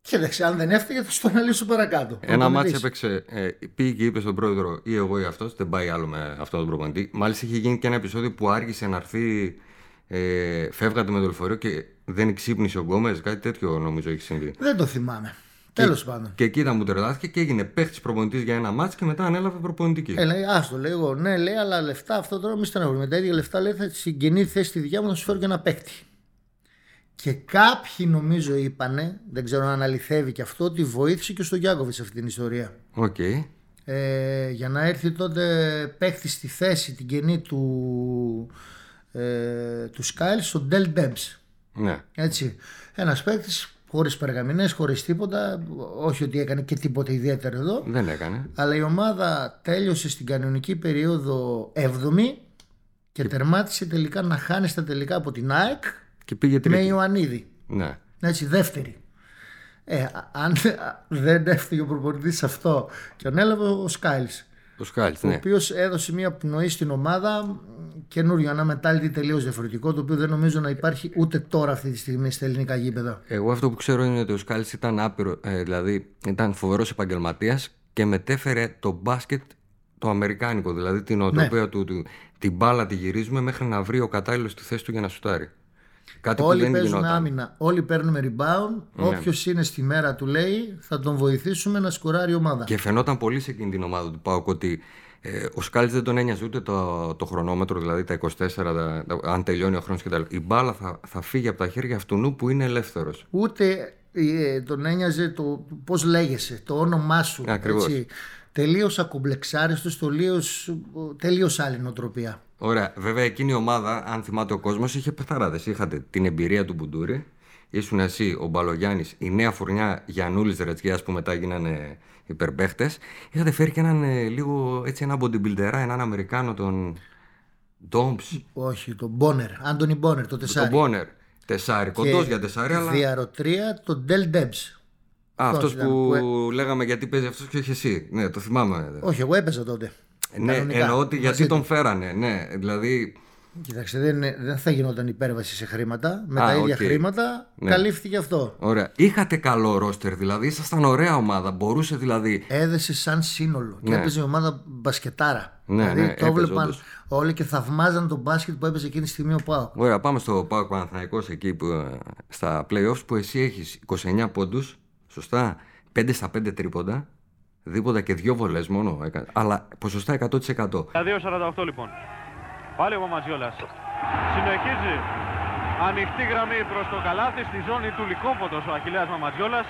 Κοίταξε, αν δεν έφταιγε θα στο αναλύσω παρακάτω. Ένα μάτσο Προπονητής. έπαιξε, ε, πήγε και είπε στον πρόεδρο ή εγώ ή αυτός, δεν πάει άλλο με αυτόν τον προπονητή. Μάλιστα είχε γίνει και ένα επεισόδιο που άργησε να έρθει, ε, φεύγατε με το λεωφορείο και δεν ξύπνησε ο Γκόμες. Κάτι τέτοιο νομίζω έχει συμβεί. Δεν το θυμάμαι. Τέλος πάντων. Και εκεί ήταν που τρελάθηκε και έγινε παίχτης προπονητής για ένα μάτσο και μετά ανέλαβε προπονητική. Ε, λέει, άστο, λέει εγώ. Ναι, λέει, αλλά λεφτά αυτό τώρα μη στεναχωρεί. Με τα ίδια λεφτά λέει θα συγγενεί θέση στη δικιά μου να σου φέρω και ένα παίκτη. Και κάποιοι νομίζω είπανε, δεν ξέρω αν αληθεύει και αυτό, ότι βοήθησε και στον Γιάκοβιτ σε αυτή την ιστορία. Οκ. Ε, για να έρθει τότε παίχτη στη θέση την κενή του, ε, του Σκάιλ, ο Ντέλ Ντέμψ. Ναι. Έτσι. Ένας παίκτης χωρίς περγαμηνές, χωρίς τίποτα. Όχι ότι έκανε και τίποτα ιδιαίτερο εδώ. Δεν έκανε. Αλλά η ομάδα τέλειωσε στην κανονική περίοδο 7η και τερμάτισε τελικά να χάνει στα τελικά από την ΑΕΚ Και πήγε με τρίτη. Ιωαννίδη. Ναι. Έτσι, δεύτερη. Ε, α- αν δεν έφυγε ο προπονητής σε αυτό και ανέλαβε ο Σκάιλς Ο Σκάλτ, ο ναι. οποίος έδωσε μια πνοή στην ομάδα μ, καινούριο, ένα μετάλλητη τελείως διαφορετικό, το οποίο δεν νομίζω να υπάρχει ούτε τώρα αυτή τη στιγμή στα ελληνικά γήπεδα. Εγώ αυτό που ξέρω είναι ότι ο Σκάλτ ήταν άπειρο, ε, δηλαδή ήταν φοβερός επαγγελματίας και μετέφερε το μπάσκετ το αμερικάνικο, δηλαδή την οτροπία Ναι. του, του. Την μπάλα τη γυρίζουμε μέχρι να βρει ο κατάλληλος τη θέση του για να σουτάρει. Κάτι που Όλοι δεν παίζουμε γινόταν. άμυνα, όλοι παίρνουμε rebound. Ναι. Όποιος είναι στη μέρα του λέει θα τον βοηθήσουμε να σκοράρει η ομάδα. Και φαινόταν πολύ σε εκείνη την ομάδα του Πάουκ ότι ε, ο Σκάλτ δεν τον ένοιαζε ούτε το, το χρονόμετρο, δηλαδή τα 24, τα- τα- αν τελειώνει ο χρόνος κτλ. Η μπάλα θα, θα φύγει από τα χέρια αυτού που είναι ελεύθερος. Ούτε ε, τον ένοιαζε το πώς λέγεσαι, το όνομά σου. Ακριβώς. έτσι. Τελείως ακομπλεξάριστος, τελείως, τελείως άλλη νοοτροπία. Ωραία. Βέβαια, εκείνη η ομάδα, αν θυμάται ο κόσμος, είχε πεθαράδες. Είχατε την εμπειρία του Μπουντούρη, ήσουν εσύ, ο Μπαλογιάννης, η νέα φουρνιά Γιανούλης Ρετζιάς που μετά γίνανε υπερπαίχτες. Είχατε φέρει και έναν ε, λίγο έτσι ένα bodybuilder, έναν Αμερικάνο, τον Ντόμπ, Όχι, τον Μπόνερ, Άντωνι Μπόνερ, το τον τεσάρι. Μπόνερ. Τεσάρι, κοντός για τεσάρι, αλλά. Δυαροτριάρι, τον Ντελ Ντέμψ. Α, αυτός αυτός ήταν που λέγαμε γιατί παίζει αυτός και όχι εσύ. Ναι, το θυμάμαι. Όχι, εγώ έπαιζα τότε. Ναι, Κανονικά, εννοώ ότι γιατί μαζί τον του. φέρανε. Ναι, δηλαδή. Κοίταξε, δεν, δεν θα γινόταν υπέρβαση σε χρήματα. Με Α, τα ίδια οκ. χρήματα Ναι. καλύφθηκε αυτό. Ωραία. Είχατε καλό ρόστερ, δηλαδή. Ήσασταν ωραία ομάδα. Μπορούσε δηλαδή. Έδεσε σαν σύνολο. Και Ναι. έπαιζε η ομάδα μπασκετάρα. Ναι, δηλαδή ναι, το έπαιζε, έβλεπαν όντως. όλοι και θαυμάζαν τον μπάσκετ που έπαιζε εκείνη τη στιγμή ο Πάο. Ωραία, πάμε στο Πάοκ Παναθηναϊκός εκεί που, ε, στα playoffs που εσύ έχεις 29 πόντους, σωστά, 5 στα 5 τρίποντα, δίποτα και δύο βολές μόνο, έκα- αλλά ποσοστά 100%. Τα 2.48 λοιπόν. Πάλι ο Μαμαζιόλας. Συνεχίζει. Ανοιχτή γραμμή προς το καλάθι στη ζώνη του Λικόφωτος ο Αχιλέας Μαμαζιόλας.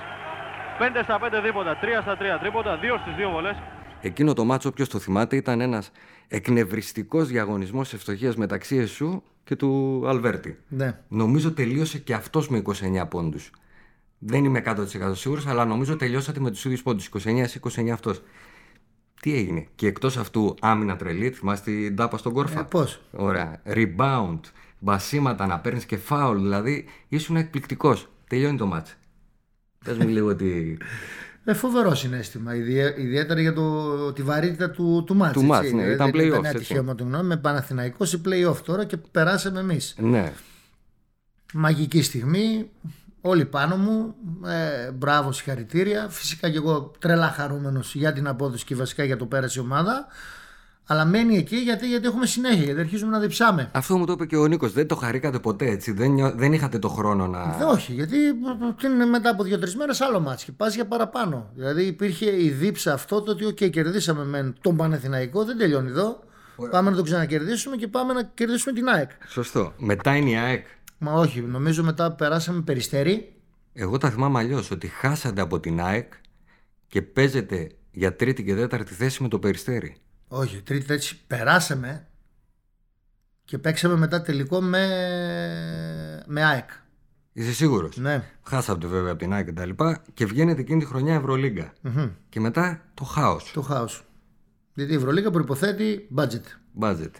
5 στα 5 δίποτα, 3 στα 3 τρίποτα, 2 στις 2 βολές. Εκείνο το μάτσο, όποιος το θυμάται, ήταν ένας εκνευριστικός διαγωνισμός ευστοχίας μεταξύ εσού και του Αλβέρτη. Ναι. Νομίζω τελείωσε και αυτός με 29 πόντους. Δεν είμαι 100% σίγουρος, αλλά νομίζω τελειώσατε με τους ίδιους πόντους. 29 εσύ, 29 αυτός. Τι έγινε; Και εκτός αυτού άμυνα τρελή, θυμάστε την τάπα στον κόρφα; Ε, Πώς; Ωραία. Rebound. Μπασίματα να παίρνεις και φάουλ. Δηλαδή ήσουν εκπληκτικός. Τελειώνει το μάτς. Πες μου λίγο ότι. Ε, φοβερό συνέστημα. Ιδιαί- Ιδιαίτερα για το, τη βαρύτητα του, του μάτς. Του έτσι. μάτς, ναι, Δηλαδή, ήταν δεν play-offs, Ήταν έτσι. ατυχαίωμα του γνώμη με Παναθηναϊκός σε play-off τώρα και περάσαμε εμείς. ναι. Μαγική στιγμή. Όλοι πάνω μου. Ε, μπράβο, συγχαρητήρια. Φυσικά και εγώ τρελά χαρούμενος για την απόδοση και βασικά για το πέρασε η ομάδα. Αλλά μένει εκεί γιατί, γιατί έχουμε συνέχεια, γιατί αρχίζουμε να διψάμε. Αυτό μου το είπε και ο Νίκος. Δεν το χαρήκατε ποτέ έτσι. Δεν, νιώ- δεν είχατε το χρόνο να. Ε, όχι, γιατί τι είναι μετά από δύο-τρεις μέρες άλλο μάτς και πας για παραπάνω. Δηλαδή υπήρχε η δίψα αυτό το ότι, OK, κερδίσαμε με τον Πανεθηναϊκό, δεν τελειώνει εδώ. Πάμε να τον ξανακερδίσουμε και πάμε να κερδίσουμε την ΑΕΚ. Σωστό. Μετά είναι η ΑΕΚ. Μα όχι, νομίζω μετά περάσαμε περιστέρι. Εγώ τα θυμάμαι αλλιώς. Ότι χάσατε από την ΑΕΚ και παίζετε για τρίτη και τέταρτη θέση με το περιστέρι. Όχι, τρίτη έτσι περάσαμε και παίξαμε μετά τελικό με, με ΑΕΚ. Είσαι σίγουρος; Ναι. Χάσατε βέβαια από την ΑΕΚ και τα λοιπά και βγαίνετε εκείνη τη χρονιά Ευρωλίγκα. Μμμ. Και μετά το χάος. Το χάος. Γιατί η Ευρωλίγα προποθέτει budget. Budget.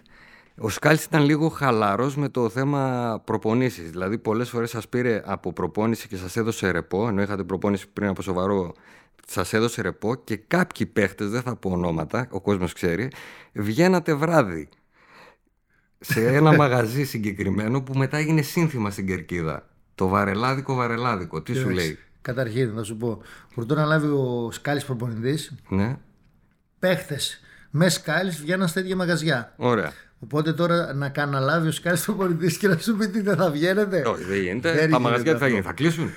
Ο Σκάλτ ήταν λίγο χαλαρός με το θέμα προπονήσεις. Δηλαδή, πολλές φορές σας πήρε από προπόνηση και σας έδωσε ρεπό, ενώ είχατε προπόνηση πριν από σοβαρό, σας έδωσε ρεπό και κάποιοι παίχτες, δεν θα πω ονόματα, ο κόσμος ξέρει, βγαίνατε βράδυ σε ένα μαγαζί συγκεκριμένο που μετά έγινε σύνθημα στην κερκίδα. Το βαρελάδικο βαρελάδικο. Τι σου Εντάξει, λέει; Καταρχήν, θα σου πω. Προτού να λάβει ο Σκάλης προπονητής, Ναι, παίχτες με Σκάλης βγαίναν στα ίδια μαγαζιά. ωραία. Οπότε τώρα να καναλάβει ο Σκάλης προπονητής και να σου πει τι δεν θα βγαίνετε. Όχι, δεν γίνεται. Δεν Τα γίνεται μαγαζιά τι θα αυτό. γίνει, θα κλείσουν.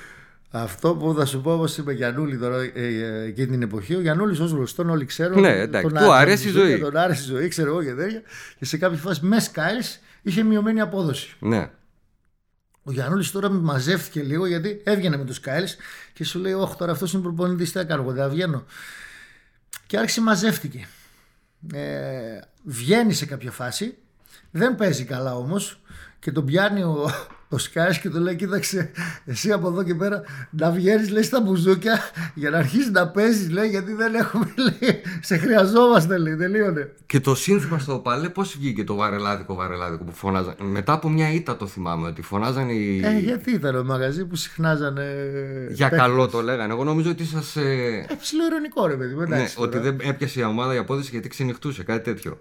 Αυτό που θα σου πω όπως είπε Γιανούλη τώρα ε, ε, εκείνη την εποχή. Ο Γιανούλης ως γνωστόν όλοι ξέρουν. Ναι, εντάξει, τον του άρεσε αρέσει η η ζωή. Τον άρεσε η ζωή, ξέρω εγώ και τέτοια. Και σε κάποια φάση με Σκάλης είχε μειωμένη απόδοση. Ναι. Ο Γιανούλης τώρα μαζεύτηκε λίγο γιατί έβγαινε με τους Κάιλ και σου λέει: Όχι, τώρα αυτός είναι προπονητής. Τι θα κάνω, εγώ δεν θα βγαίνω. Και άρχισε μαζεύτηκε. Ε, βγαίνει σε κάποια φάση, δεν παίζει καλά όμως και τον πιάνει ο, ο Σκάις και του λέει: Κοίταξε, εσύ από εδώ και πέρα να βγαίνεις, λέει στα μπουζούκια για να αρχίσεις να παίζεις, λέει, γιατί δεν έχουμε, λέει, σε χρειαζόμαστε, λέει, τελείωνε. Και το σύνθημα στο παλέ πώς βγήκε το βαρελάδικο βαρελάδικο που φωνάζαν; Μετά από μια ήττα το θυμάμαι ότι φωνάζαν οι. Ε, γιατί ήταν ο μαγαζί που συχνάζανε. Για παίκτες; καλό το λέγανε. Εγώ νομίζω ότι σας. Ε... Ε, ψηλό ειρωνικό ρε παιδί μου, Ναι, εντάξει. ότι τώρα. δεν έπιασε η ομάδα η απόδοση γιατί ξενυχτούσε, κάτι τέτοιο.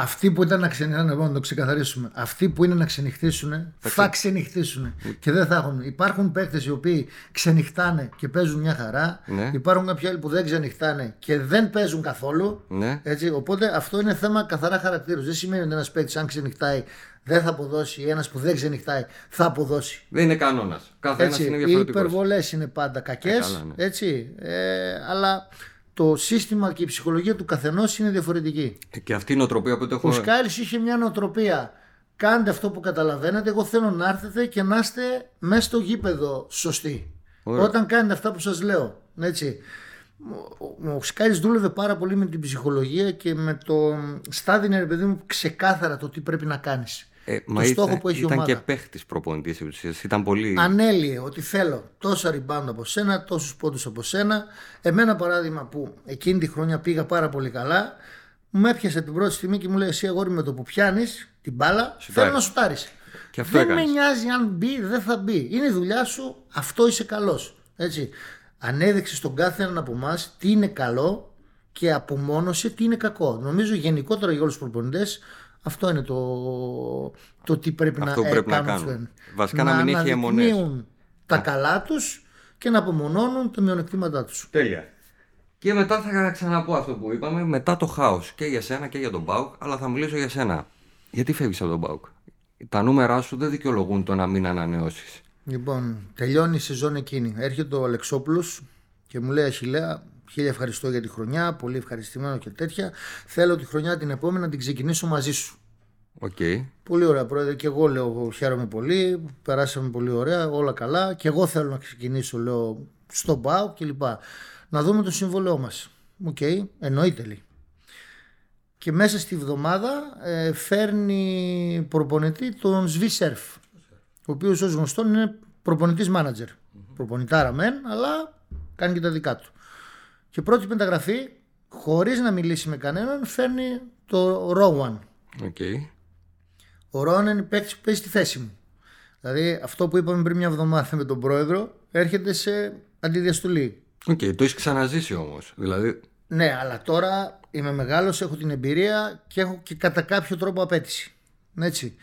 Αυτοί που ήταν να ξενυχτήσουν, να το ξεκαθαρίσουμε. Αυτοί που είναι να ξενυχτήσουν, θα, ξενυχτήσουν. Και δεν θα έχουν. Υπάρχουν παίκτες οι οποίοι ξενυχτάνε και παίζουν μια χαρά. Ναι. Υπάρχουν κάποιοι άλλοι που δεν ξενυχτάνε και δεν παίζουν καθόλου. Ναι. Έτσι, οπότε αυτό είναι θέμα καθαρά χαρακτήρου. Δεν σημαίνει ότι ένας παίκτης, αν ξενυχτάει, δεν θα αποδώσει. Ή ένας που δεν ξενυχτάει, θα αποδώσει. Δεν είναι κανόνας. Κάθε ένας Έτσι, είναι οι διαφορετικό. υπερβολές είναι πάντα κακές. Ε, καλά, ναι. έτσι, ε, αλλά το σύστημα και η ψυχολογία του καθενός είναι διαφορετική. Και αυτή η νοοτροπία που το Ο έχω. Σκάρης είχε μια νοοτροπία. Κάντε αυτό που καταλαβαίνετε. Εγώ θέλω να έρθετε και να είστε μέσα στο γήπεδο σωστοί. Ωραία. Όταν κάνετε αυτά που σας λέω. Έτσι. Ο, ο Σκάρης δούλευε πάρα πολύ με την ψυχολογία και με το στάδιο ρε παιδί μου ξεκάθαρα το τι πρέπει να κάνεις. Ε, το μα στόχο ήταν, που έχει η ήταν ομάδα. και παίχτης προπονητής επί της ουσίας. Ήταν πολύ. Ανέλυε ότι θέλω τόσα rebound από σένα, τόσους πόντους από σένα. Εμένα παράδειγμα που εκείνη τη χρονιά πήγα πάρα πολύ καλά, μου έπιασε την πρώτη στιγμή και μου λέει εσύ αγόρι με το που πιάνεις την μπάλα, Σουτάρεις. θέλω να σουτάρεις. Και αυτό δεν έκανες. με νοιάζει αν μπει, δεν θα μπει. Είναι η δουλειά σου, αυτό είσαι καλός. Έτσι. Ανέδειξε στον κάθε έναν από εμάς τι είναι καλό και απομόνωσε τι είναι κακό. Νομίζω γενικότερα για όλους τους προπονητές αυτό είναι το, το τι πρέπει Αυτό να, που πρέπει να κάνουν. κάνουν. αυτοί. Βασικά να μην έχει αιμονές. αναδεικνύουν τα καλά τους και να απομονώνουν τα μειονεκτήματά τους. Τέλεια. Και μετά θα ξαναπώ αυτό που είπαμε, μετά το χάος και για σένα και για τον ΠΑΟΚ, αλλά θα μιλήσω για σένα. Γιατί φεύγεις από τον ΠΑΟΚ; Τα νούμερά σου δεν δικαιολογούν το να μην ανανεώσεις. Λοιπόν, τελειώνει η σεζόν εκείνη. Έρχεται ο Αλεξόπουλος και μου λέει Αχιλλέα, χίλια ευχαριστώ για τη χρονιά, πολύ ευχαριστημένο και τέτοια. Θέλω τη χρονιά την επόμενη να την ξεκινήσω μαζί σου. Οκ. Πολύ ωραία πρόεδρε και εγώ λέω χαίρομαι πολύ, περάσαμε πολύ ωραία, όλα καλά και εγώ θέλω να ξεκινήσω λέω στο ΠΑΟΚ κλπ. Να δούμε το συμβόλαιό μας. Οκ, εννοείται λέει. Και μέσα στη βδομάδα ε, φέρνει προπονητή τον Σβι Σερφ, ο οποίος ως γνωστόν είναι προπονητής μάνατζερ. Προπονητάρα μεν, αλλά κάνει και τα δικά του. Και πρώτη μεταγραφή, χωρίς να μιλήσει με κανέναν, φέρνει το Ρόουαν. Οκ. Ο Ρόουαν είναι παίκτης που παίζει στη θέση μου. Δηλαδή αυτό που είπαμε πριν μια εβδομάδα με τον πρόεδρο έρχεται σε αντιδιαστολή. Οκ, το έχεις ξαναζήσει όμως. Δηλαδή. Ναι, αλλά τώρα είμαι μεγάλος, έχω την εμπειρία και έχω και κατά κάποιο τρόπο απαίτηση. Έτσι.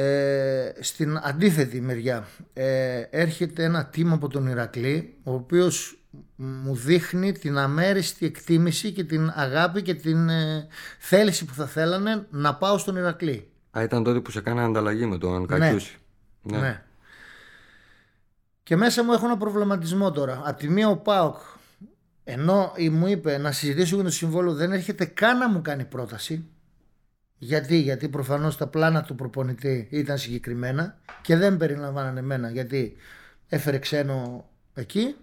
Ε, στην αντίθετη μεριά ε, έρχεται ένα team από τον Ηρακλή ο οποίος μου δείχνει την αμέριστη εκτίμηση και την αγάπη και την ε, θέληση που θα θέλανε να πάω στον Ηρακλή. Α, ήταν τότε που σε κάνανε ανταλλαγή με τον Κακιούση. Ναι. Ναι. Και μέσα μου έχω ένα προβληματισμό τώρα. Απ' τη μία ο Πάοκ, ενώ ή μου είπε να συζητήσω για το συμβόλαιο, δεν έρχεται καν να μου κάνει πρόταση. Γιατί, γιατί προφανώς τα πλάνα του προπονητή ήταν συγκεκριμένα και δεν περιλαμβάνανε εμένα γιατί έφερε ξένο εκεί.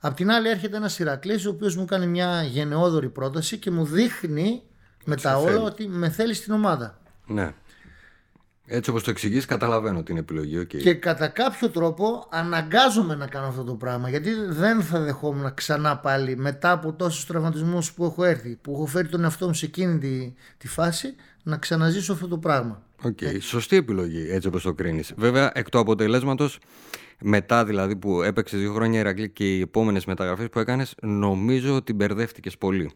Απ' την άλλη έρχεται ένας Ηρακλής ο οποίος μου κάνει μια γενναιόδορη πρόταση και μου δείχνει με τα όλα θέλει. ότι με θέλει στην ομάδα. ναι. Έτσι όπως το εξηγείς, καταλαβαίνω την επιλογή. οκ. Και κατά κάποιο τρόπο αναγκάζομαι να κάνω αυτό το πράγμα γιατί δεν θα δεχόμουν ξανά πάλι μετά από τόσους τραυματισμούς που έχω έρθει που έχω φέρει τον εαυτό μου σε εκείνη τη, τη φάση να ξαναζήσω αυτό το πράγμα. Οκ, σωστή επιλογή έτσι όπως το κρίνεις. Βέβαια, εκ του αποτελέσματος, μετά δηλαδή που έπαιξε δύο χρόνια Ηρακλή και οι επόμενες μεταγραφές που έκανες, νομίζω ότι μπερδεύτηκες πολύ.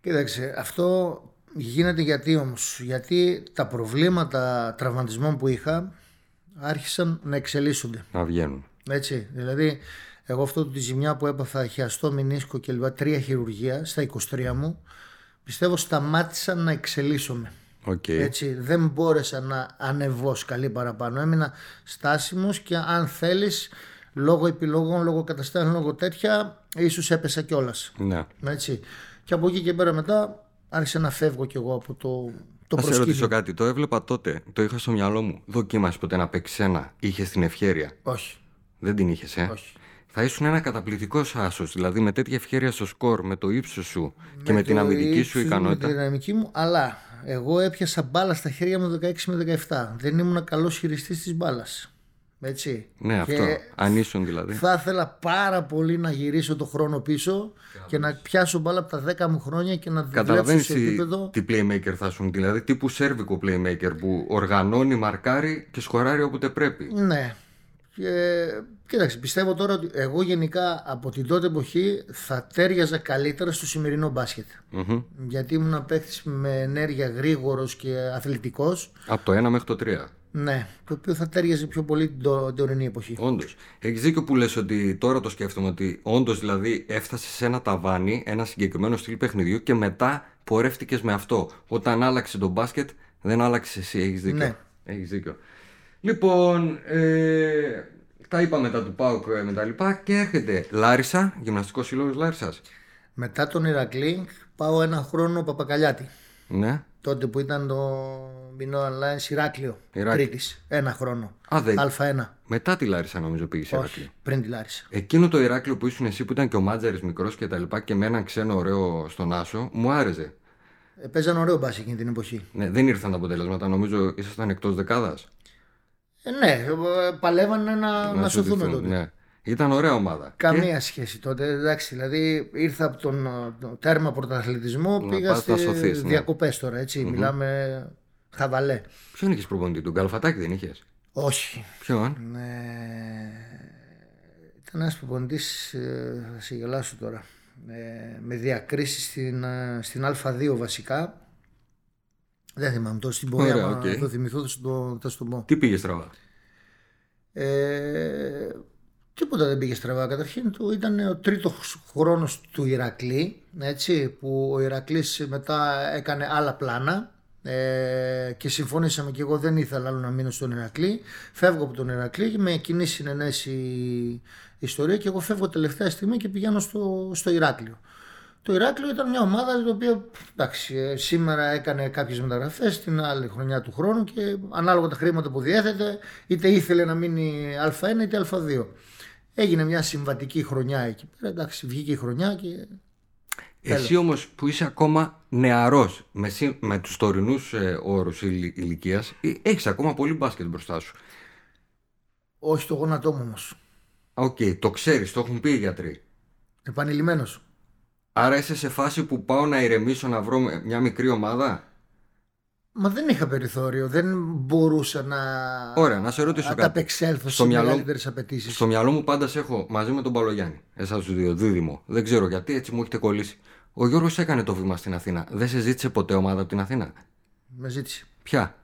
Κοίταξε, αυτό γίνεται γιατί όμως, γιατί τα προβλήματα τραυματισμών που είχα άρχισαν να εξελίσσονται. Να βγαίνουν. Έτσι, δηλαδή εγώ αυτό τη ζημιά που έπαθα χιαστό μηνίσκο και λοιπά, τρία χειρουργία στα 23 μου, πιστεύω σταμάτησα να εξελίσσομαι. Οκ. Έτσι, δεν μπόρεσα να ανεβώ σκαλί παραπάνω. Έμεινα στάσιμος και αν θέλεις, λόγω επιλογών, λόγω καταστάσεων, λόγω τέτοια, ίσως έπεσα κιόλας. Ναι. Έτσι. Και από εκεί και πέρα μετά άρχισα να φεύγω κι εγώ από το, το Θα σε προσκήνιο. ρωτήσω κάτι. Το έβλεπα τότε. Το είχα στο μυαλό μου. Δοκίμασε ποτέ να παίξει ένα. Είχε την ευχέρεια. Όχι, Δεν την είχες, ε; όχι. Θα ήσουν ένα καταπληκτικός άσος. Δηλαδή με τέτοια ευχέρεια στο σκορ, με το ύψος σου και με την το αμυντική ύψος σου μου, Με ικανότητα. τη δυναμική μου, αλλά εγώ έπιασα μπάλα στα χέρια μου 16 με 17. Δεν ήμουν καλός χειριστής της μπάλας. Έτσι. Ναι, Και αυτό. Αν ήσουν δηλαδή. Θα ήθελα πάρα πολύ να γυρίσω το χρόνο πίσω και να πιάσω μπάλα από τα 10 μου χρόνια και να δουλέψω Καταλαβαίνεις σε τι, επίπεδο. τι playmaker θα ήσουν. Δηλαδή τύπου σέρβικο playmaker που οργανώνει, μαρκάρει και σκοράρει όποτε πρέπει. Ναι. Και κοίταξε, πιστεύω τώρα ότι εγώ γενικά από την τότε εποχή θα τέριαζα καλύτερα στο σημερινό μπάσκετ. Μμμ. Γιατί ήμουν παίχτη με ενέργεια γρήγορος και αθλητικός. Από το 1 μέχρι το 3. Ναι, το οποίο θα τέριαζε πιο πολύ την το- την τωρινή εποχή. Όντως. Έχεις δίκιο που λες ότι τώρα το σκέφτομαι ότι όντως δηλαδή έφτασε σε ένα ταβάνι, ένα συγκεκριμένο στυλ παιχνιδιού και μετά πορεύτηκες με αυτό. Όταν άλλαξε το μπάσκετ, δεν άλλαξες εσύ. Έχεις δίκιο. Ναι. Έχεις δίκιο. Λοιπόν, ε, τα είπα μετά του Πάουκ ε, με τα λοιπά και έρχεται Λάρισα, γυμναστικός σύλλογος Λάρισας. Μετά τον Ηρακλή πάω ένα χρόνο Παπακαλιάτη. Ναι. Τότε που ήταν το Μινό Alliance Ηράκλειο, Ηράκλειο. Κρήτης. Ένα χρόνο. Α, δεν- Α1. Μετά τη Λάρισα νομίζω πήγε σε Ηράκλειο. Όχι, πριν τη Λάρισα. Εκείνο το Ηράκλειο που ήσουν εσύ που ήταν και ο Μάτζαρης μικρός και τα λοιπά και με έναν ξένο ωραίο στον Άσο, μου άρεσε. Ε, παίζαν ωραίο μπάσκετ εκείνη την εποχή. Ναι, δεν ήρθαν τα αποτελέσματα. Νομίζω ήσασταν εκτός δεκάδας. Ε, ναι, ε, παλεύανε να, να, σωθούμε τότε. Ναι. Ήταν ωραία ομάδα. Καμία σχέση τότε. Εντάξει, δηλαδή ήρθα από τον ε, το τέρμα πρωταθλητισμό, Να πήγα πας να στις σωθείς, ναι. διακοπές τώρα, έτσι. Μιλάμε χαβαλέ. Και ποιον είχες προπονητή, τον Καλφατάκη δεν είχες; Όχι. Ποιον; Ε, ήταν ένας προπονητής, ε, θα σε γελάσω τώρα, ε, με διακρίσεις στην, ε, στην Α2 βασικά. Δεν θυμάμαι τώρα στην πορεία, Ωραία, άμα οκ. το θυμηθώ θα σου το, θα σου το πω. Τι πήγες στραβά; Ε, τίποτα δεν πήγε στραβά. Καταρχήν του ήταν ο τρίτος χρόνος του Ηρακλή, έτσι, που ο Ηρακλής μετά έκανε άλλα πλάνα ε, και συμφωνήσαμε και εγώ δεν ήθελα άλλο να μείνω στον Ηρακλή. Φεύγω από τον Ηρακλή με κοινή συνενέση ιστορία και εγώ φεύγω τελευταία στιγμή και πηγαίνω στο, στο Ηράκλειο. Το Ηράκλειο ήταν μια ομάδα η οποία εντάξει, ε, σήμερα έκανε κάποιες μεταγραφές την άλλη χρονιά του χρόνου και ανάλογα τα χρήματα που διέθετε, είτε ήθελε να μείνει Α1 είτε Α2. Έγινε μια συμβατική χρονιά εκεί πέρα. Εντάξει, βγήκε η χρονιά και. Εσύ όμως που είσαι ακόμα νεαρός με, συ- με τους τωρινούς ε, όρους ηλικίας, έχεις ακόμα πολύ μπάσκετ μπροστά σου. Όχι το γόνατό μου όμως. Α, Οκ, το ξέρεις, το έχουν πει οι γιατροί. Επανειλημμένως. Άρα είσαι σε φάση που πάω να ηρεμήσω να βρω μια μικρή ομάδα; Μα δεν είχα περιθώριο. Δεν μπορούσα να. Ωραία, να σε ρωτήσω κάτι. ανταπεξέλθω Στο στις μυαλό- μεγαλύτερες απαιτήσεις. Στο μυαλό μου πάντας σε έχω μαζί με τον Παλογιάννη. Εσάς τους δύο, δίδυμο. Δεν ξέρω γιατί, έτσι μου έχετε κολλήσει. Ο Γιώργος έκανε το βήμα στην Αθήνα. Δεν σε ζήτησε ποτέ ομάδα από την Αθήνα; Με ζήτησε. Ποια;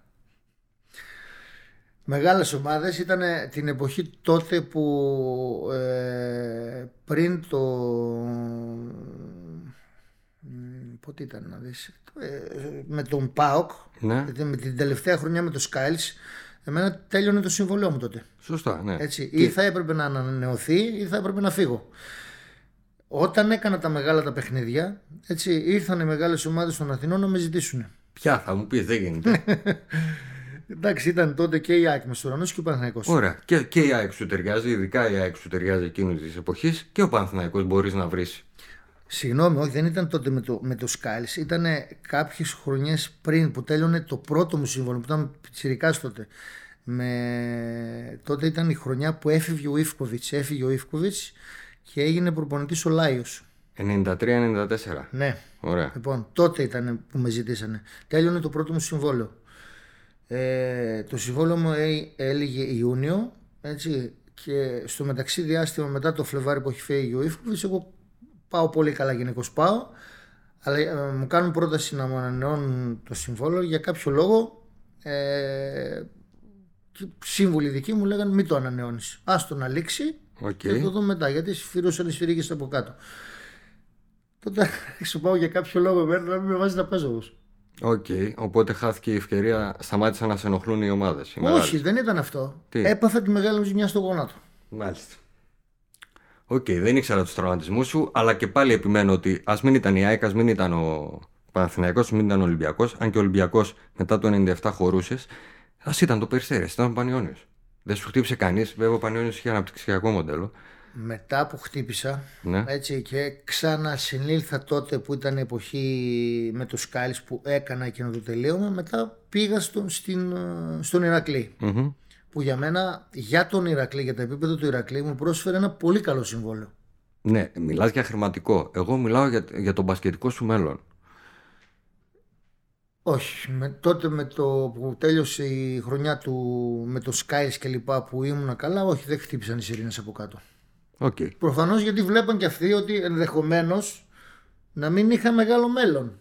Μεγάλες ομάδες ήταν την εποχή τότε που ε, πριν το... μ, Πότε ήταν να δεις... ε, με τον ΠΑΟΚ, Ναι, δηλαδή με την τελευταία χρονιά με το Skiles, εμένα τέλειωνε το συμβολέο μου τότε. σωστά, ναι. Έτσι, ή θα έπρεπε να ανανεωθεί ή θα έπρεπε να φύγω. Όταν έκανα τα μεγάλα τα παιχνίδια, έτσι, ήρθαν οι μεγάλες ομάδες των Αθηνών να με ζητήσουν. Ποια θα μου πεις, δεν γίνεται. Εντάξει, ήταν τότε και η Άκη Μεσουρανός και ο Παναθηναϊκός. Ωραία. Και, και η ΑΕΚ σου ταιριάζει, ειδικά η ΑΕΚ σου ταιριάζει εκείνης της εποχής και ο Παναθηναϊκός μπορείς να βρεις. Συγγνώμη, όχι, δεν ήταν τότε με το, με το Skiles. Ήταν κάποιες χρονιές πριν που τέλειωνε το πρώτο μου σύμβολο που ήταν πιτσιρικάς τότε. Με... Τότε ήταν η χρονιά που έφυγε ο Ιφκοβιτς. Έφυγε ο Ιφκοβιτς και έγινε προπονητής ο Λάιος. 93-94. Ναι, Ωραία. λοιπόν, τότε ήταν που με ζητήσανε. Τέλειωνε το πρώτο μου συμβόλαιο. Ε, το συμβόλαιο μου έ- έλεγε Ιούνιο, έτσι, και στο μεταξύ διάστημα μετά το Φλεβάρι που έχει φύγει ο Ιφκοβιτς, εγώ πάω πολύ καλά γενικώς πάω, αλλά ε, μου κάνουν πρόταση να μου ανανεώνουν το συμβόλαιο για κάποιο λόγο. Ε, και σύμβουλοι δικοί μου λέγανε μην το ανανεώνεις. Άστο να λήξει Οκ. και θα το δούμε μετά γιατί σφυρούσαν οι σφυρίγες από κάτω. Τότε σου πάω για κάποιο λόγο εμένα να μην με βάζει να παίζω όμως. Οκ. Οπότε χάθηκε η ευκαιρία, σταμάτησαν να σε ενοχλούν οι ομάδες. Όχι, δεν ήταν αυτό. Τι; Έπαθα τη μεγάλη μου ζημιά στο γόνατο. Μάλιστα. Οκ, δεν ήξερα τους τραυματισμούς σου, αλλά και πάλι επιμένω ότι ας μην ήταν η ΑΕΚ, ας μην ήταν ο Παναθηναϊκός, μην ήταν ο Ολυμπιακός, αν και ο Ολυμπιακός μετά το 97 χωρούσες, ας ήταν το Περιστέρι, ήταν ο Πανιόνιος. Δεν σου χτύπησε κανείς, βέβαια ο Πανιόνιος είχε αναπτυξιακό μοντέλο. Μετά που χτύπησα Ναι. έτσι, και ξανασυνήλθα τότε που ήταν η εποχή με το Σκάλις που έκανα εκείνο το τελείωμα, μετά πήγα στον, στην, ε, στον Ηρακλή. Μμμ. Που για μένα, για τον Ηρακλή, για τα επίπεδα του Ηρακλή, μου πρόσφερε ένα πολύ καλό συμβόλαιο. Ναι, μιλάς για χρηματικό. Εγώ μιλάω για, για το μπασκετικό σου μέλλον. Όχι. Με, τότε με το που τέλειωσε η χρονιά του με το Skiles και λοιπά που ήμουν καλά, όχι, δεν χτύπησαν οι σιρήνες από κάτω. Okay. Προφανώς γιατί βλέπαν και αυτοί ότι ενδεχομένως να μην είχα μεγάλο μέλλον.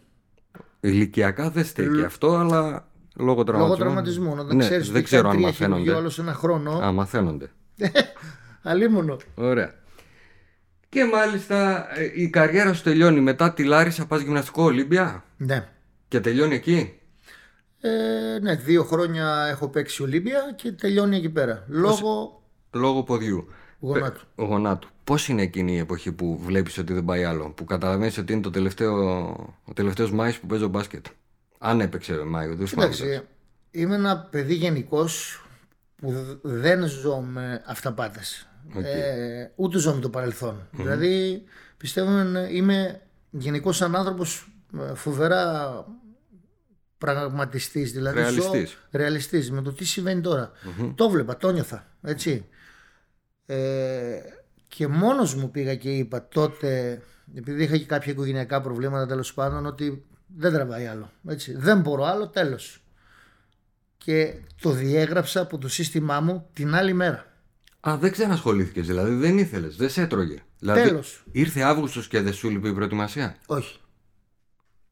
Ηλικιακά δεν στέκει αυτό, αλλά λόγω τραυματισμού. Λόγω τραυματισμού. Να ναι, ξέρεις δεν ξέρω αν έχει μαθαίνονται. άλλο ένα χρόνο. Α, μαθαίνονται. Αλίμονο. Ωραία. Και μάλιστα ε, η καριέρα σου τελειώνει μετά τη Λάρισα, πας γυμναστικό Ολύμπια; Ναι. και τελειώνει εκεί; Ε, ναι, δύο χρόνια έχω παίξει Ολύμπια και τελειώνει εκεί πέρα. Λόγω Λόγω ποδιού. γονάτου. Πε- γονάτου. Πώς είναι εκείνη η εποχή που βλέπεις ότι δεν πάει άλλο, που καταλαβαίνεις ότι είναι το τελευταίο, ο τελευταίος Μάης που παίζω μπάσκετ; Αν έπαιξε Μάιο, δεν θυμάμαι. Κοιτάξτε, είμαι ένα παιδί γενικώ που δ- δεν ζω με αυταπάτες. Ε, ούτε ζω με το παρελθον Δηλαδή πιστεύω ε, είμαι γενικώ σαν άνθρωπος ε, φοβερά πραγματιστής. Δηλαδή Ρεαλιστής. Ζω, ρεαλιστής με το τι συμβαίνει τώρα. Το βλέπα, το νιώθα. Έτσι. Ε, και μόνος μου πήγα και είπα τότε, επειδή είχα και κάποια οικογενειακά προβλήματα τέλος πάντων, ότι δεν τραβάει άλλο. Έτσι. Δεν μπορώ άλλο, τέλος. Και το διέγραψα από το σύστημά μου την άλλη μέρα. Α, δεν ξανασχολήθηκες, δηλαδή δεν ήθελες, δεν σε έτρωγε. Δηλαδή, Τέλος. Ήρθε Αύγουστος και δεν σου λείπει η προετοιμασία; Όχι.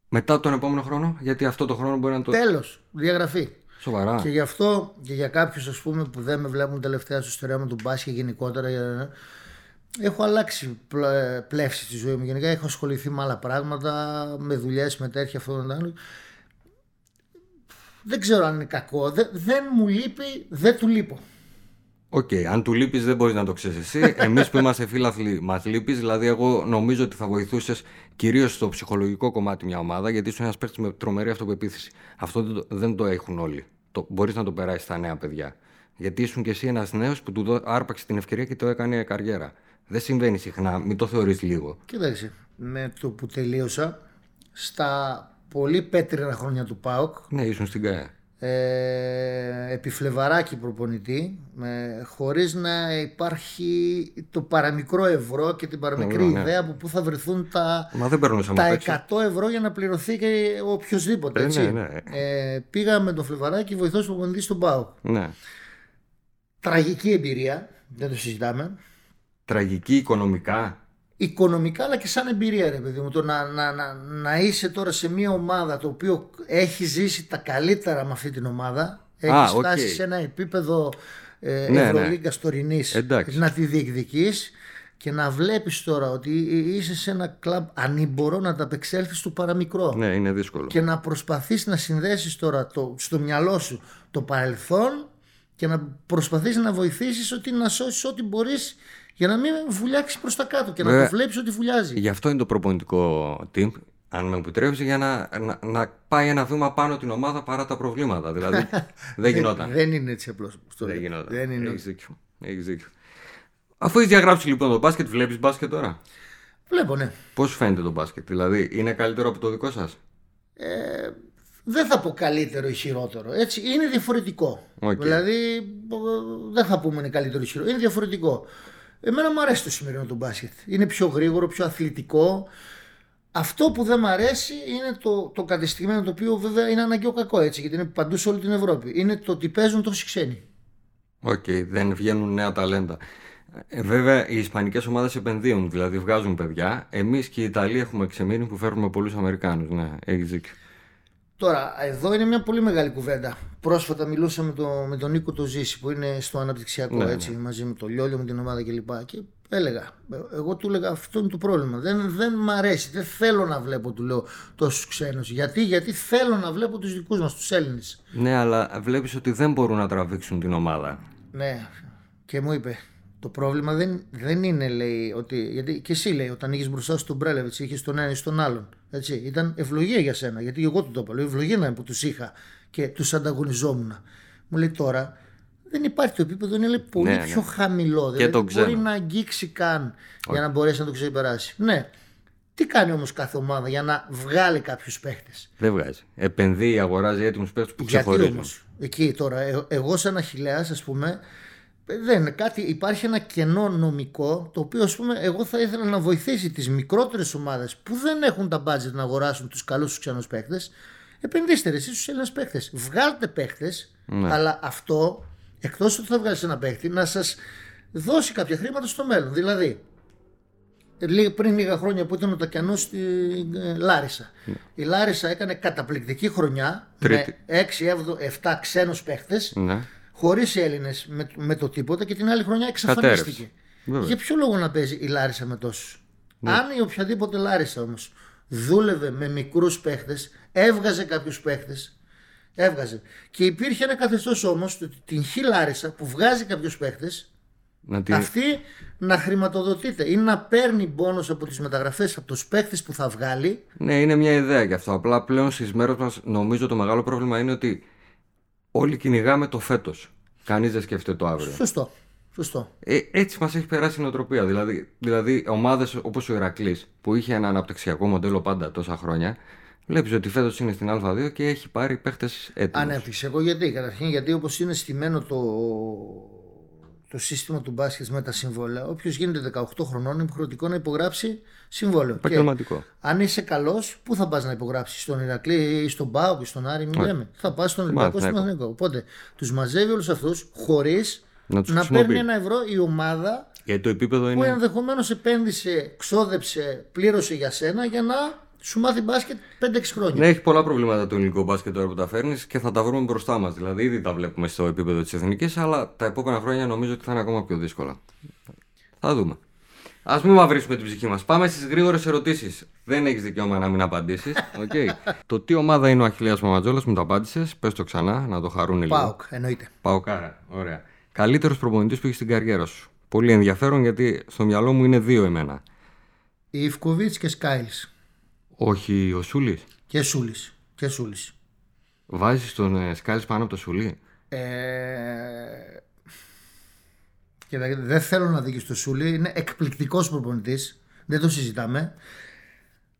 Μετά τον επόμενο χρόνο, γιατί αυτό το χρόνο μπορεί να το. Τέλος. Διαγραφή. Σοβαρά. Και γι' αυτό και για κάποιους ας πούμε που δεν με βλέπουν τελευταία στο στερεώμα του μπάσκετ γενικότερα ε, έχω αλλάξει πλε- πλεύση στη ζωή μου γενικά έχω ασχοληθεί με άλλα πράγματα με δουλειές, με τέτοια αυτό το άλλο δεν ξέρω αν είναι κακό δεν, δεν μου λείπει, δεν του λείπω Οκ, αν του λείπεις δεν μπορείς να το ξέρεις εσύ. Εμείς που είμαστε φίλαθλοι, μας λείπεις. Δηλαδή, εγώ νομίζω ότι θα βοηθούσες κυρίως στο ψυχολογικό κομμάτι μια ομάδα, γιατί είσαι ένας παίκτης με τρομερή αυτοπεποίθηση. Αυτό δεν το, δεν το έχουν όλοι. Το, μπορείς να το περάσεις στα νέα παιδιά. Γιατί ήσουν κι εσύ ένας νέος που του δώ- άρπαξε την ευκαιρία και το έκανε καριέρα. Δεν συμβαίνει συχνά, μην το θεωρείς λίγο. Κοίταξε, με το που τελείωσα στα πολύ πέτρινα χρόνια του ΠΑΟΚ Ναι, ήσουν στην ΚΑΕ. ε, επιφλεβαράκι προπονητή με, χωρίς να υπάρχει το παραμικρό ευρώ και την παραμικρή Ναι, ναι. ιδέα από πού θα βρεθούν τα, Μα δεν περνούσαμε απ' τα έξω. 100 ευρώ για να πληρωθεί και ο οποιοδήποτε. Ε, Έτσι. ναι, ναι. Ε, πήγα με τον Φλεβαράκη βοηθός προπονητής στον ΠΑΟΚ. Ναι. Τραγική εμπειρία, δεν το συζητάμε. Τραγική οικονομικά. Οικονομικά αλλά και σαν εμπειρία ρε παιδί μου το να, να, να, να είσαι τώρα σε μια ομάδα το οποίο έχει ζήσει τα καλύτερα με αυτή την ομάδα έχεις Α, οκ. φτάσει σε ένα επίπεδο ε, Ναι, ναι. Ευρωλίγκας τωρινής Εντάξει. να τη διεκδικείς και να βλέπεις τώρα ότι είσαι σε ένα κλαμπ ανήμπορο να ανταπεξέλθεις στο παραμικρό Ναι, είναι δύσκολο. και να προσπαθείς να συνδέσεις τώρα το, στο μυαλό σου το παρελθόν και να προσπαθείς να βοηθήσεις ότι να σώσεις ό,τι μπορείς για να μην βουλιάξεις προς τα κάτω και να Βέβαια. το βλέπεις ότι βουλιάζει. Γι' αυτό είναι το προπονητικό team, αν με επιτρέψεις, για να, να, να πάει ένα βήμα πάνω την ομάδα παρά τα προβλήματα. Δηλαδή, δεν γινόταν. Δεν είναι έτσι απλώς. όπως το Δεν λέω. γινόταν. Δεν είναι. Έχεις δίκιο. Έχεις δίκιο. Αφού έχεις διαγράψει λοιπόν το μπάσκετ, βλέπεις μπάσκετ τώρα; Βλέπω, ναι. Πώς φαίνεται το μπάσκετ, Δηλαδή, είναι καλύτερο από το δικό σας; Ε, δεν θα πω καλύτερο ή χειρότερο. Έτσι, είναι διαφορετικό. Οκ. Δηλαδή, ε, δεν θα πούμε είναι καλύτερο ή χειρότερο. Είναι διαφορετικό. Εμένα μου αρέσει το σημερινό το μπάσκετ. Είναι πιο γρήγορο, πιο αθλητικό. Αυτό που δεν μου αρέσει είναι το, το κατεστημένο το οποίο βέβαια είναι αναγκαίο κακό έτσι, γιατί είναι παντού σε όλη την Ευρώπη. Είναι το ότι παίζουν τόσοι ξένοι. Οκ, δεν βγαίνουν νέα ταλέντα. Ε, βέβαια, οι ισπανικές ομάδες επενδύουν, δηλαδή βγάζουν παιδιά. Εμείς και οι Ιταλοί έχουμε ξεμείνει που φέρνουμε πολλούς Αμερικάνους. Ναι, έχει δίκιο. Τώρα, εδώ είναι μια πολύ μεγάλη κουβέντα. Πρόσφατα μιλούσα με, το, με τον Νίκο το Ζήση που είναι στο αναπτυξιακό Ναι, έτσι, μαζί με το Λιόλιο, με την ομάδα κλπ. Και έλεγα, ε, εγώ του έλεγα αυτό είναι το πρόβλημα. Δεν, δεν μ' αρέσει, δεν θέλω να βλέπω, του λέω, τόσους ξένους. Γιατί, γιατί θέλω να βλέπω τους δικούς μας, τους Έλληνες. Ναι, αλλά βλέπεις ότι δεν μπορούν να τραβήξουν την ομάδα. Ναι, και μου είπε, το πρόβλημα δεν, δεν είναι, λέει, ότι. Γιατί και εσύ λέει, όταν είχες μπροστά σου τον Μπρέλεβιτς, είχες τον ένα ή τον άλλον. Έτσι, ήταν ευλογία για σένα, γιατί εγώ του το είπα. Λέω, ευλογία να είναι που τους είχα και τους ανταγωνιζόμουν. Μου λέει τώρα, δεν υπάρχει το επίπεδο, είναι λέει, πολύ Ναι, ναι. πιο χαμηλό. Και Δηλαδή το δεν μπορεί ξένο. να αγγίξει καν για να μπορέσει να το ξεπεράσει. Ναι. Τι κάνει όμως κάθε ομάδα για να βγάλει κάποιους παίχτες; Δεν βγάζει. Επενδύει, αγοράζει έτοιμους παίχτες που Γιατί ξεχωρίζουν. όμως, εκεί τώρα, ε- εγώ σαν Αχιλέας, ας πούμε, ε, δεν είναι κάτι, υπάρχει ένα κενό νομικό το οποίο ας πούμε εγώ θα ήθελα να βοηθήσει τις μικρότερες ομάδες που δεν έχουν τα budget να αγοράσουν τους καλούς τους ξένους παίκτες Επενδύστε ρε, εσεί στους Έλληνες παίχτε. Βγάλτε παίχτε, Ναι. αλλά αυτό εκτός ότι θα βγάλεις ένα παίχτη να σας δώσει κάποια χρήματα στο μέλλον. Δηλαδή, λί- πριν λίγα χρόνια που ήταν ο Τακιανός στη ε, Λάρισα. Η Λάρισα έκανε καταπληκτική χρονιά Τρίτη. με 6-7 ξένους παίχτε, Ναι. Χωρίς Έλληνες με, με το τίποτα και την άλλη χρονιά εξαφανίστηκε. Κατέρευσε. Βέβαια. Για ποιο λόγο να παίζει η Λάρισα με τόσους; Αν η οποιαδήποτε Λάρισα όμως δούλευε με μικρούς παίχτες, έβγαζε κάποιους παίχτες. Έβγαζε. Και υπήρχε ένα καθεστώς όμως, την Χ Λάρισα, που βγάζει κάποιους παίχτες, Να τη... αυτή να χρηματοδοτείται ή να παίρνει πόνος από τις μεταγραφές από τους παίχτες που θα βγάλει Ναι, είναι μια ιδέα γι' αυτό. Απλά πλέον στις μέρες μας νομίζω το μεγάλο πρόβλημα είναι ότι όλοι κυνηγάμε το φέτος. Κανείς δεν σκέφτεται το αύριο. σωστό, σωστό. Ε, έτσι μας έχει περάσει η νοοτροπία. Δηλαδή, δηλαδή ομάδες όπως ο Ηρακλής που είχε ένα αναπτυξιακό μοντέλο πάντα τόσα χρόνια, βλέπεις ότι φέτος είναι στην Α2 και έχει πάρει παίχτες έτοιμους. Ανέπτυξε εγώ γιατί, καταρχήν γιατί όπως είναι στημένο το, το σύστημα του μπάσκετ με τα συμβόλαια, όποιος γίνεται 18 χρονών είναι υποχρεωτικό να υπογράψει συμβόλαιο. Και Επαγγελματικό. αν είσαι καλός, πού θα πας να υπογράψεις, στον Ηρακλή ή στον Πάο και στον Άρη, μην λέμε. Θα πας στον Ολυμπιακό, στον Παναθηναϊκό. Εθνικό. Οπότε τους μαζεύει όλους αυτούς χωρίς Να τους να χρησιμοποιεί. παίρνει ένα ευρώ η ομάδα Γιατί το επίπεδο που είναι. ενδεχομένως επένδυσε, ξόδεψε, πλήρωσε για σένα για να σου μάθει μπάσκετ 5-6 χρόνια. Ναι, έχει πολλά προβλήματα το ελληνικό μπάσκετ τώρα που τα φέρνεις και θα τα βρούμε μπροστά μας. Δηλαδή, ήδη τα βλέπουμε στο επίπεδο της εθνικής, αλλά τα επόμενα χρόνια νομίζω ότι θα είναι ακόμα πιο δύσκολα. Θα δούμε. Α μην μαυρίσουμε την ψυχή μας. Πάμε στις γρήγορες ερωτήσεις. Δεν έχεις δικαίωμα να μην απαντήσεις. Okay. το τι ομάδα είναι ο Αχηλέα Μαματζόλα, μου το απάντησες. Πες το ξανά, να το χαρούν λίγο. Πάοκ, εννοείται. Παοκάρα. Ωραία. Καλύτερος προπονητής που έχεις στην καριέρα σου. Πολύ ενδιαφέρον γιατί στο μυαλό μου είναι δύο εμένα. Ιβκοβιτ και Σκάιλς. Όχι ο Σούλης. Και Σούλης. Και Σούλης. Βάζεις τον ε, Σκάλη πάνω από το Σούλη. Ε... Και δε- δεν θέλω να δεις στο Σούλη. Είναι εκπληκτικός προπονητής. Δεν το συζητάμε.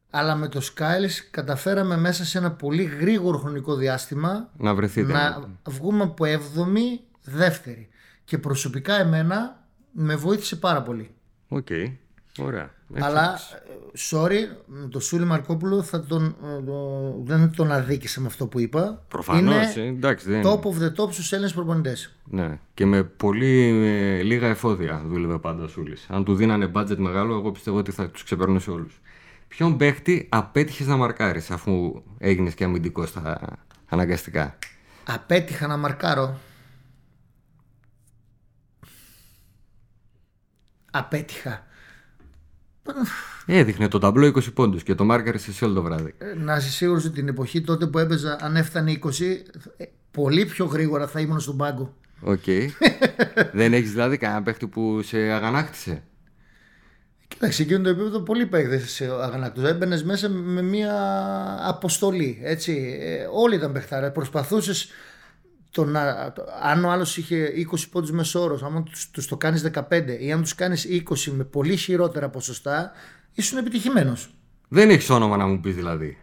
Αλλά με το Σκάιλς καταφέραμε μέσα σε ένα πολύ γρήγορο χρονικό διάστημα Να βρεθείτε. να βγούμε από 7η δεύτερη. Και προσωπικά εμένα με βοήθησε πάρα πολύ. Οκ. Ωραία. Έτσι. Αλλά, ε, sorry, με το Σούλη Μαρκόπουλο θα τον, ε, το- δεν τον αδίκησα με αυτό που είπα. Προφανώς. Είναι Εντάξει, δεν top of the top στους Έλληνες προπονητές. Ναι. Και με πολύ ε, λίγα εφόδια δούλευε πάντα ο Σούλης. Αν του δίνανε budget μεγάλο, εγώ πιστεύω ότι θα τους ξεπερνούσε όλους. Ποιον παίχτη απέτυχες να μαρκάρεις αφού έγινες και αμυντικός στα αναγκαστικά; Απέτυχα να μαρκάρω. Απέτυχα. Έδειχνε το ταμπλό 20 πόντους και το μάρκαρες όλο το βράδυ. Ε, Να είσαι σίγουρος ότι την εποχή τότε που έπαιζα, αν έφτανε 20, ε, πολύ πιο γρήγορα θα ήμουν στον πάγκο. Οκ. δεν έχεις δηλαδή κανένα παίχτη που σε αγανάκτησε; Κοίταξε, εκείνο το επίπεδο πολλοί παίχτες σε αγανακτούν. Έμπαινες μέσα με μια αποστολή. Έτσι. Ε, όλοι ήταν παιχτάρα. Προσπαθούσες το να, το- αν ο άλλος είχε 20 πόντους μεσόωρο, αν τους το κάνεις 15 ή αν τους κάνεις 20 με πολύ χειρότερα ποσοστά, ήσουν επιτυχημένος. Δεν έχεις όνομα να μου πεις δηλαδή.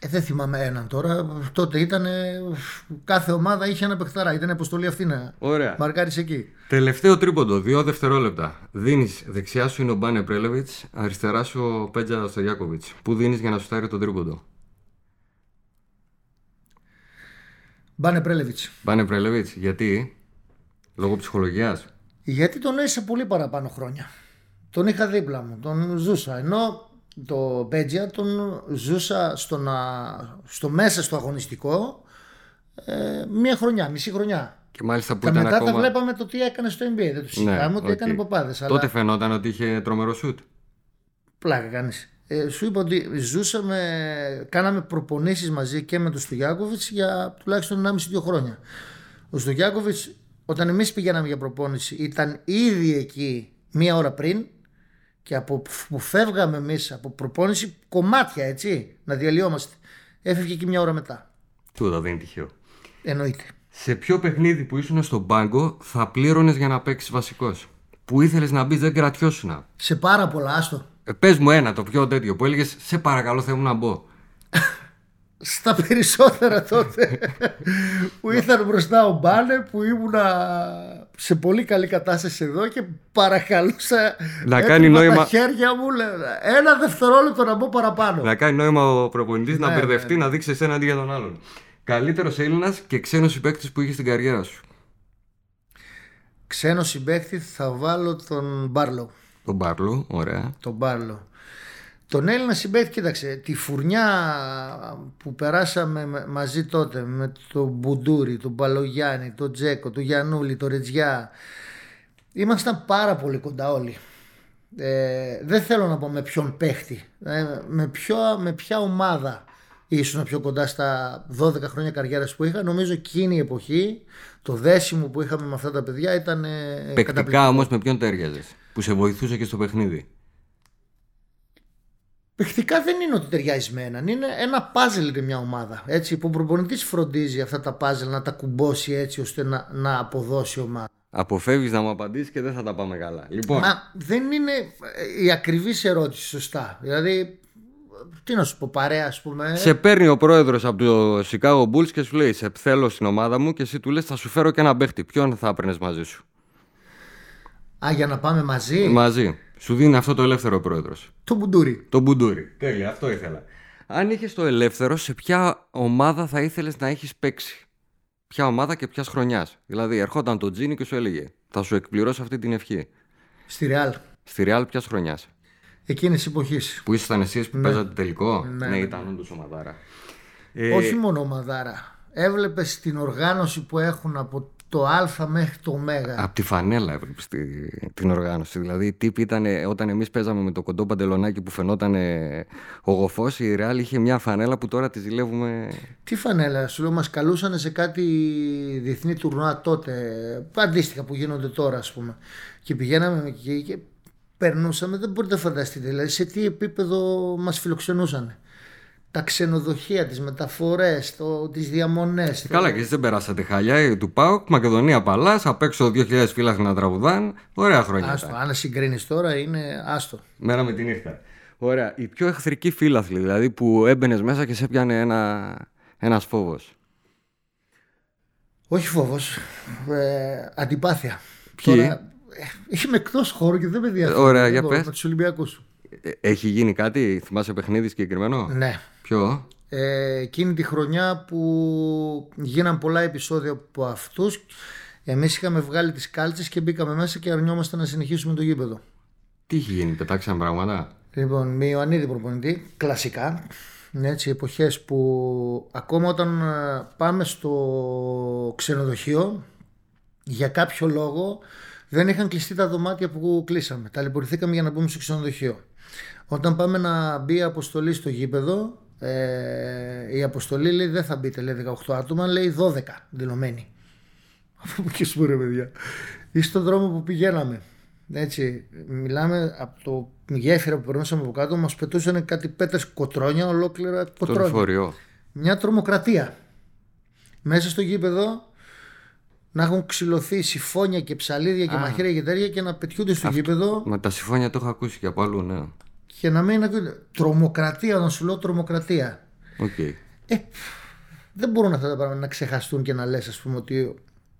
Ε, δεν θυμάμαι έναν τώρα. Τότε ήταν. Κάθε ομάδα είχε ένα παιχταρά. Ήταν η αποστολή αυτή να Ωραία. μαρκάρεις εκεί. Τελευταίο τρίποντο, δύο δευτερόλεπτα. Δίνεις δεξιά σου είναι ο Μπάνε Πρέλεβιτς, αριστερά σου ο Πέτζα Στογιάκοβιτς. Πού δίνεις για να σου στάρει το τρίποντο; Μπάνε Πρέλεβιτς. Μπάνε Πρέλεβιτς, γιατί, λόγω ψυχολογίας; Γιατί τον έζησα πολύ παραπάνω χρόνια. Τον είχα δίπλα μου, τον ζούσα. Ενώ τον Πέτζα τον ζούσα στο, να, στο μέσα στο αγωνιστικό ε, μία χρονιά, μισή χρονιά. Και μάλιστα που Τα ήταν μετά ακόμα. τα βλέπαμε το τι έκανε στο NBA. Δεν το συζητάμε ότι οκ. έκανε παπάδες. Τότε Αλλά φαινόταν ότι είχε τρομερό σουτ. πλάκα κάνεις. Ε, σου είπα ότι ζούσαμε, κάναμε προπονήσεις μαζί και με τον Στογιάκοβιτς για τουλάχιστον 1,5-2 χρόνια. Ο Στογιάκοβιτς όταν εμείς πηγαίναμε για προπόνηση ήταν ήδη εκεί μία ώρα πριν και από που φεύγαμε εμείς από προπόνηση κομμάτια έτσι να διαλυόμαστε έφευγε και μία ώρα μετά. Τούτα δεν είναι τυχαίο. Εννοείται. Σε ποιο παιχνίδι που ήσουν στον πάγκο θα πλήρωνες για να παίξεις βασικός; Που ήθελες να μπεις, δεν κρατιώσουν. Σε πάρα πολλά άστο. Ε, Πες μου ένα, το πιο τέτοιο που έλεγες Σε παρακαλώ, θέλω να μπω. στα περισσότερα τότε που ήρθαν μπροστά ο Μπάνε που ήμουνα σε πολύ καλή κατάσταση εδώ και παρακαλούσα Να έτοιμα κάνει νόημα- τα χέρια μου λέει, ένα δευτερόλεπτο να μπω παραπάνω Να κάνει νόημα ο προπονητής να Ναι, μπερδευτεί, ναι, να δείξει εσένα αντί για τον άλλον. Καλύτερος Έλληνας και ξένος συμπαίκτης που είχε στην καριέρα σου. ξένος συμπαίκτη θα βάλω τον Μπάρλο Τον Μπάρλο, ωραία. τον Μπάρλο τον Έλληνα συμπαίκτη κοίταξε τη φουρνιά που περάσαμε με- μαζί τότε με τον Μπουντούρη, τον Παλογιάννη, τον Τζέκο, τον Γιαννούλη, τον Ρετζιά ήμασταν πάρα πολύ κοντά όλοι ε, δεν θέλω να πω με ποιον παίχτη ε, με, ποιο, με ποια ομάδα ήσουν πιο κοντά στα 12 χρόνια καριέρας που είχα νομίζω εκείνη η εποχή το δέσιμο που είχαμε με αυτά τα παιδιά ήταν ε, Παικτικά καταπληκτικό. όμως με ποιον τέριαζες; Που σε βοηθούσε και στο παιχνίδι. Παιχτικά δεν είναι ότι ταιριάζει με έναν. Είναι ένα πάζελ είναι μια ομάδα. Έτσι, που ο προπονητής φροντίζει αυτά τα πάζελ να τα κουμπώσει έτσι ώστε να, να αποδώσει η ομάδα. Αποφεύγεις να μου απαντήσεις και δεν θα τα πάμε καλά. Λοιπόν, Μα δεν είναι ε, η ακριβής ερώτηση σωστά. Δηλαδή, τι να σου πω, παρέα, ας πούμε. σε παίρνει ο πρόεδρος από το Chicago Bulls και σου λέει: Σε θέλω στην ομάδα μου και εσύ του λες: Θα σου φέρω και ένα παίχτη. Ποιον θα έπαιρνες μαζί σου; Α, για να πάμε μαζί; Μαζί. Σου δίνει αυτό το ελεύθερο ο πρόεδρος. Το μπουντούρι. Το μπουντούρι. Τέλεια, αυτό ήθελα. Αν είχες το ελεύθερο, σε ποια ομάδα θα ήθελες να έχεις παίξει; Ποια ομάδα και ποια χρονιάς; Δηλαδή, ερχόταν το Τζίνι και σου έλεγε: Θα σου εκπληρώσω αυτή την ευχή. Στη Ρεάλ. Στη Real ποια χρονιάς; Εκείνης τη εποχής. Που ήσασταν εσείς που παίζατε τελικό; Ναι, Ναι, ναι. ήταν όντως ομαδάρα. Ε, Όχι μόνο ομαδάρα. Έβλεπες την οργάνωση που έχουν από το Α μέχρι το Ω. Από τη φανέλα έβλεπες την οργάνωση. Δηλαδή, οι τύποι ήταν όταν εμείς παίζαμε με το κοντό παντελονάκι που φαινόταν ε, ο γοφό, η Real είχε μια φανέλα που τώρα τη ζηλεύουμε. Τι φανέλα, σου λέω, μας καλούσαν σε κάτι διεθνή τουρνουά τότε, αντίστοιχα που γίνονται τώρα, ας πούμε. Και πηγαίναμε εκεί και περνούσαμε, δεν μπορείτε να φανταστείτε, δηλαδή σε τι επίπεδο μας φιλοξενούσαν. Τα ξενοδοχεία, τις μεταφορές, τις διαμονές. Καλά, και εσείς δεν περάσατε χαλιά. ε, Του Πάουκ, Μακεδονία Παλάς, απ' έξω 2.000 φύλαχοι να τραγουδάν. Ωραία χρόνια. Άστο, ήταν. αν συγκρίνεις τώρα είναι άστο. Μέρα με τη νύχτα. Ωραία. Οι πιο εχθρικοί φίλαθλοι, δηλαδή που έμπαινες μέσα και σε έπιανε ένα ένας φόβος. Όχι φόβος, ε, αντιπάθεια. Ποιοι; Τώρα, ε, είμαι εκτός χώρου και δεν με ενδιαφέρει. Ωραία, Δεν για μπορώ, πες. Με τους Ολυμπιακούς. Ε, Έχει γίνει κάτι, θυμάσαι παιχνίδι συγκεκριμένο; Ναι. Ποιο; ε, εκείνη τη χρονιά που γίναν πολλά επεισόδια από αυτούς εμείς είχαμε βγάλει τις κάλτσες και μπήκαμε μέσα και αρνιόμαστε να συνεχίσουμε το γήπεδο. Τι έχει γίνει, πετάξαν πράγματα; Λοιπόν, με Ιωαννίδη προπονητή, κλασικά, έτσι, εποχές που ακόμα όταν ε, πάμε στο ξενοδοχείο για κάποιο λόγο δεν είχαν κλειστεί τα δωμάτια που κλείσαμε. Ταλαιπωρηθήκαμε για να μπούμε στο ξενοδοχείο. Όταν πάμε να μπει η αποστολή στο γήπεδο, ε, η αποστολή λέει δεν θα μπείτε, λέει 18 άτομα, λέει 12 δηλωμένοι. Από πού και σου ρε παιδιά. Ή στον δρόμο που πηγαίναμε. Έτσι, μιλάμε από το γέφυρα που περνούσαμε από κάτω, μας πετούσαν κάτι πέτρες κοτρόνια, ολόκληρα Στο κοτρόνια. λεωφορείο. Μια τρομοκρατία. Μέσα στο γήπεδο να έχουν ξυλωθεί συμφώνια και ψαλίδια και μαχαίρια και τέτοια και να πετιούνται στο γήπεδο Με τα συμφώνια το έχω ακούσει και από αλλού, ναι. και να μην ακούγεται. Τρομοκρατία, να σου λέω τρομοκρατία. Οκ. Ε, δεν μπορούν αυτά τα πράγματα να ξεχαστούν και να λες ας πούμε ότι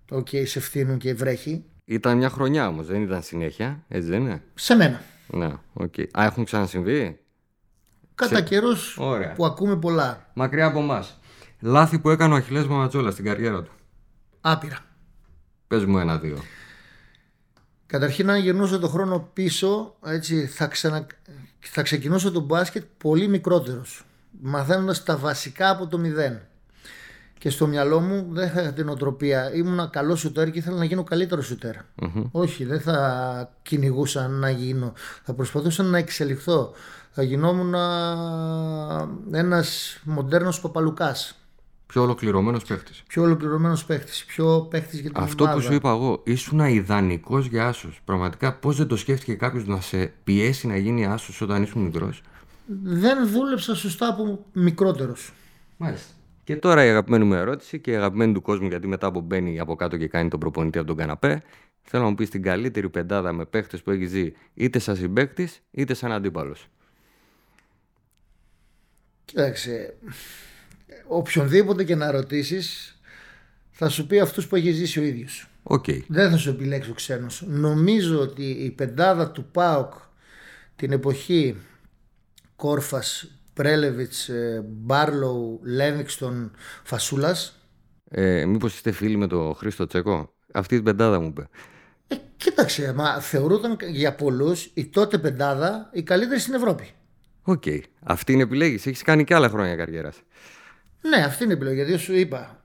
οκ, σε φτύνουν και βρέχει. Ήταν μια χρονιά όμως, δεν ήταν συνέχεια, έτσι δεν είναι; Σε μένα. Ναι, οκ. Α, έχουν ξανασυμβεί; Κατά Σε- καιρούς Ωραία. που ακούμε πολλά. Μακριά από εμάς. Λάθη που έκανε ο Αχιλές Μαματζόλα στην καριέρα του. Άπειρα. Πες μου ένα-δύο. Καταρχήν αν γυρνούσα το χρόνο πίσω έτσι, θα, ξανα... θα ξεκινούσα το μπάσκετ πολύ μικρότερος μαθαίνοντας τα βασικά από το μηδέν. Και στο μυαλό μου δεν θα είχα την οτροπία ήμουν καλό σουτέρ και ήθελα να γίνω καλύτερος σουτέρ. Όχι δεν θα κυνηγούσα να γίνω. Θα προσπαθούσα να εξελιχθώ. Θα γινόμουν α, ένας μοντέρνος παπαλουκάς Πιο ολοκληρωμένος παίχτης. πιο ολοκληρωμένος παίχτης πιο παίχτης για την Αυτό ομάδα. που σου είπα εγώ, ήσουν ιδανικός για άσο. Πραγματικά, πώς δεν το σκέφτηκε κάποιος να σε πιέσει να γίνει άσος όταν ήσουν μικρός; δεν δούλεψα σωστά από μικρότερος Μάλιστα. Και τώρα η αγαπημένη μου ερώτηση και η αγαπημένη του κόσμου, γιατί μετά που μπαίνει από κάτω και κάνει τον προπονητή από τον καναπέ, θέλω να μου πεις την καλύτερη πεντάδα με παίχτες που έχεις ζει είτε σαν συμπαίκτης είτε σαν αντίπαλος. Κοίταξε, οποιονδήποτε και να ρωτήσεις, θα σου πει αυτούς που έχεις ζήσει ο ίδιος. Okay. Δεν θα σου επιλέξει ο ξένος. Νομίζω ότι η πεντάδα του ΠΑΟΚ την εποχή Κόρφας, Πρέλεβιτς, Μπάρλοου, Λέβιξτον, Φασούλας. Ε, Μήπως είστε φίλοι με τον Χρήστο Τσέκο; Αυτή την πεντάδα μου είπε. Ε, κοίταξε, μα θεωρούταν για πολλούς η τότε πεντάδα η καλύτερη στην Ευρώπη. OK. Okay. Αυτή είναι επιλογή σου. Έχεις κάνει και άλλα χρόνια καριέρας. Ναι, αυτή είναι η επιλογή. Γιατί σου είπα,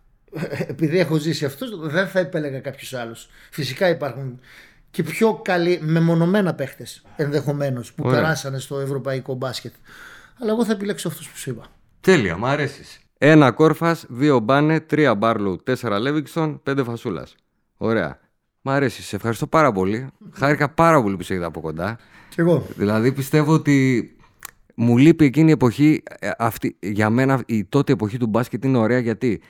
επειδή έχω ζήσει αυτούς, δεν θα επέλεγα κάποιους άλλους. Φυσικά υπάρχουν και πιο καλοί μεμονωμένα παίχτες ενδεχομένως που Ωραία. περάσανε στο ευρωπαϊκό μπάσκετ. Αλλά εγώ θα επιλέξω αυτούς που σου είπα. Τέλεια, μου αρέσεις. Ένα Κόρφας, δύο Μπάνε, τρία Μπάρλοου, τέσσερα Λέβινγκστον, πέντε Φασούλας. Ωραία. Μ' αρέσεις. Σε ευχαριστώ πάρα πολύ. Χάρηκα πάρα πολύ που σε είδα από κοντά. Κι εγώ. Δηλαδή πιστεύω ότι μου λείπει εκείνη η εποχή. Ε, αυτή, για μένα η τότε εποχή του μπάσκετ είναι ωραία γιατί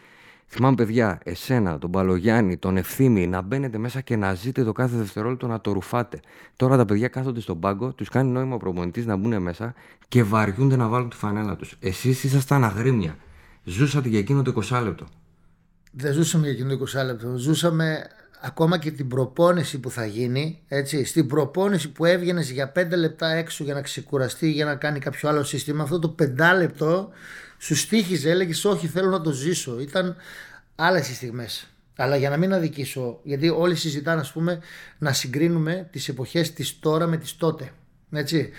θυμάμαι παιδιά, εσένα, τον Παλογιάννη, τον Ευθύμη, να μπαίνετε μέσα και να ζείτε το κάθε δευτερόλεπτο να το ρουφάτε. Τώρα τα παιδιά κάθονται στον πάγκο, τους κάνει νόημα ο προπονητής να μπουν μέσα και βαριούνται να βάλουν τη φανέλα τους. Εσείς ήσασταν αγρίμια. Ζούσατε για εκείνο το 20 λεπτό. Δεν ζούσαμε για εκείνο το 20 λεπτό. Ζούσαμε ακόμα και την προπόνηση που θα γίνει. Έτσι, στην προπόνηση που έβγαινες για 5 λεπτά έξω για να ξεκουραστεί για να κάνει κάποιο άλλο σύστημα, αυτό το 5 λεπτό σου στήχιζε, έλεγες Όχι, θέλω να το ζήσω. Ήταν άλλες οι στιγμές. Αλλά για να μην αδικήσω, γιατί όλοι συζητάνε, ας πούμε, να συγκρίνουμε τις εποχές της τώρα με τις τότε. Έτσι.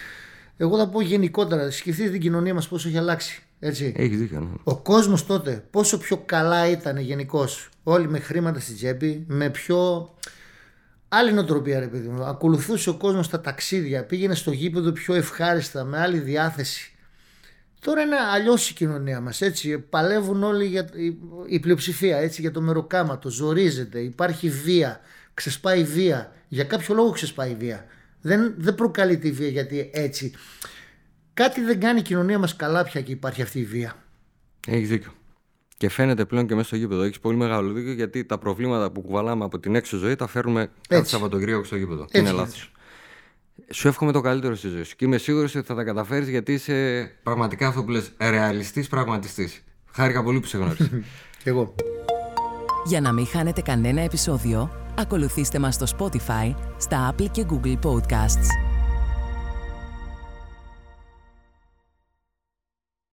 Εγώ θα πω γενικότερα, σκεφτείτε την κοινωνία μας πόσο έχει αλλάξει. Έτσι. Έχεις δίκιο. Ναι. Ο κόσμος τότε πόσο πιο καλά ήταν γενικώς. Όλοι με χρήματα στη τσέπη, με πιο. Άλλη νοοτροπία, ρε παιδί μου. Ακολουθούσε ο κόσμος τα ταξίδια, πήγαινε στο γήπεδο πιο ευχάριστα, με άλλη διάθεση. Τώρα είναι αλλιώς η κοινωνία μας. Έτσι, παλεύουν όλοι για η πλειοψηφία έτσι, για το μεροκάματο. Ζορίζεται, υπάρχει βία, ξεσπάει βία. Για κάποιο λόγο ξεσπάει βία. Δεν, δεν προκαλεί τη βία γιατί έτσι. Κάτι δεν κάνει η κοινωνία μας καλά πια και υπάρχει αυτή η βία. Έχεις δίκιο. Και φαίνεται πλέον και μέσα στο γήπεδο. Έχεις πολύ μεγάλο δίκιο γιατί τα προβλήματα που κουβαλάμε από την έξω ζωή τα φέρνουμε κάθε Σαββατοκύριακο στο γήπεδο. Έτσι, είναι λάθος. Σου εύχομαι το καλύτερο στη ζωή σου και είμαι σίγουρος ότι θα τα καταφέρεις γιατί είσαι πραγματικά αυτό που λες ρεαλιστής, πραγματιστής. Χάρηκα πολύ που σε γνώρισα. και εγώ. Για να μην χάνετε κανένα επεισόδιο, ακολουθήστε μας στο Spotify, στα Apple και Google Podcasts.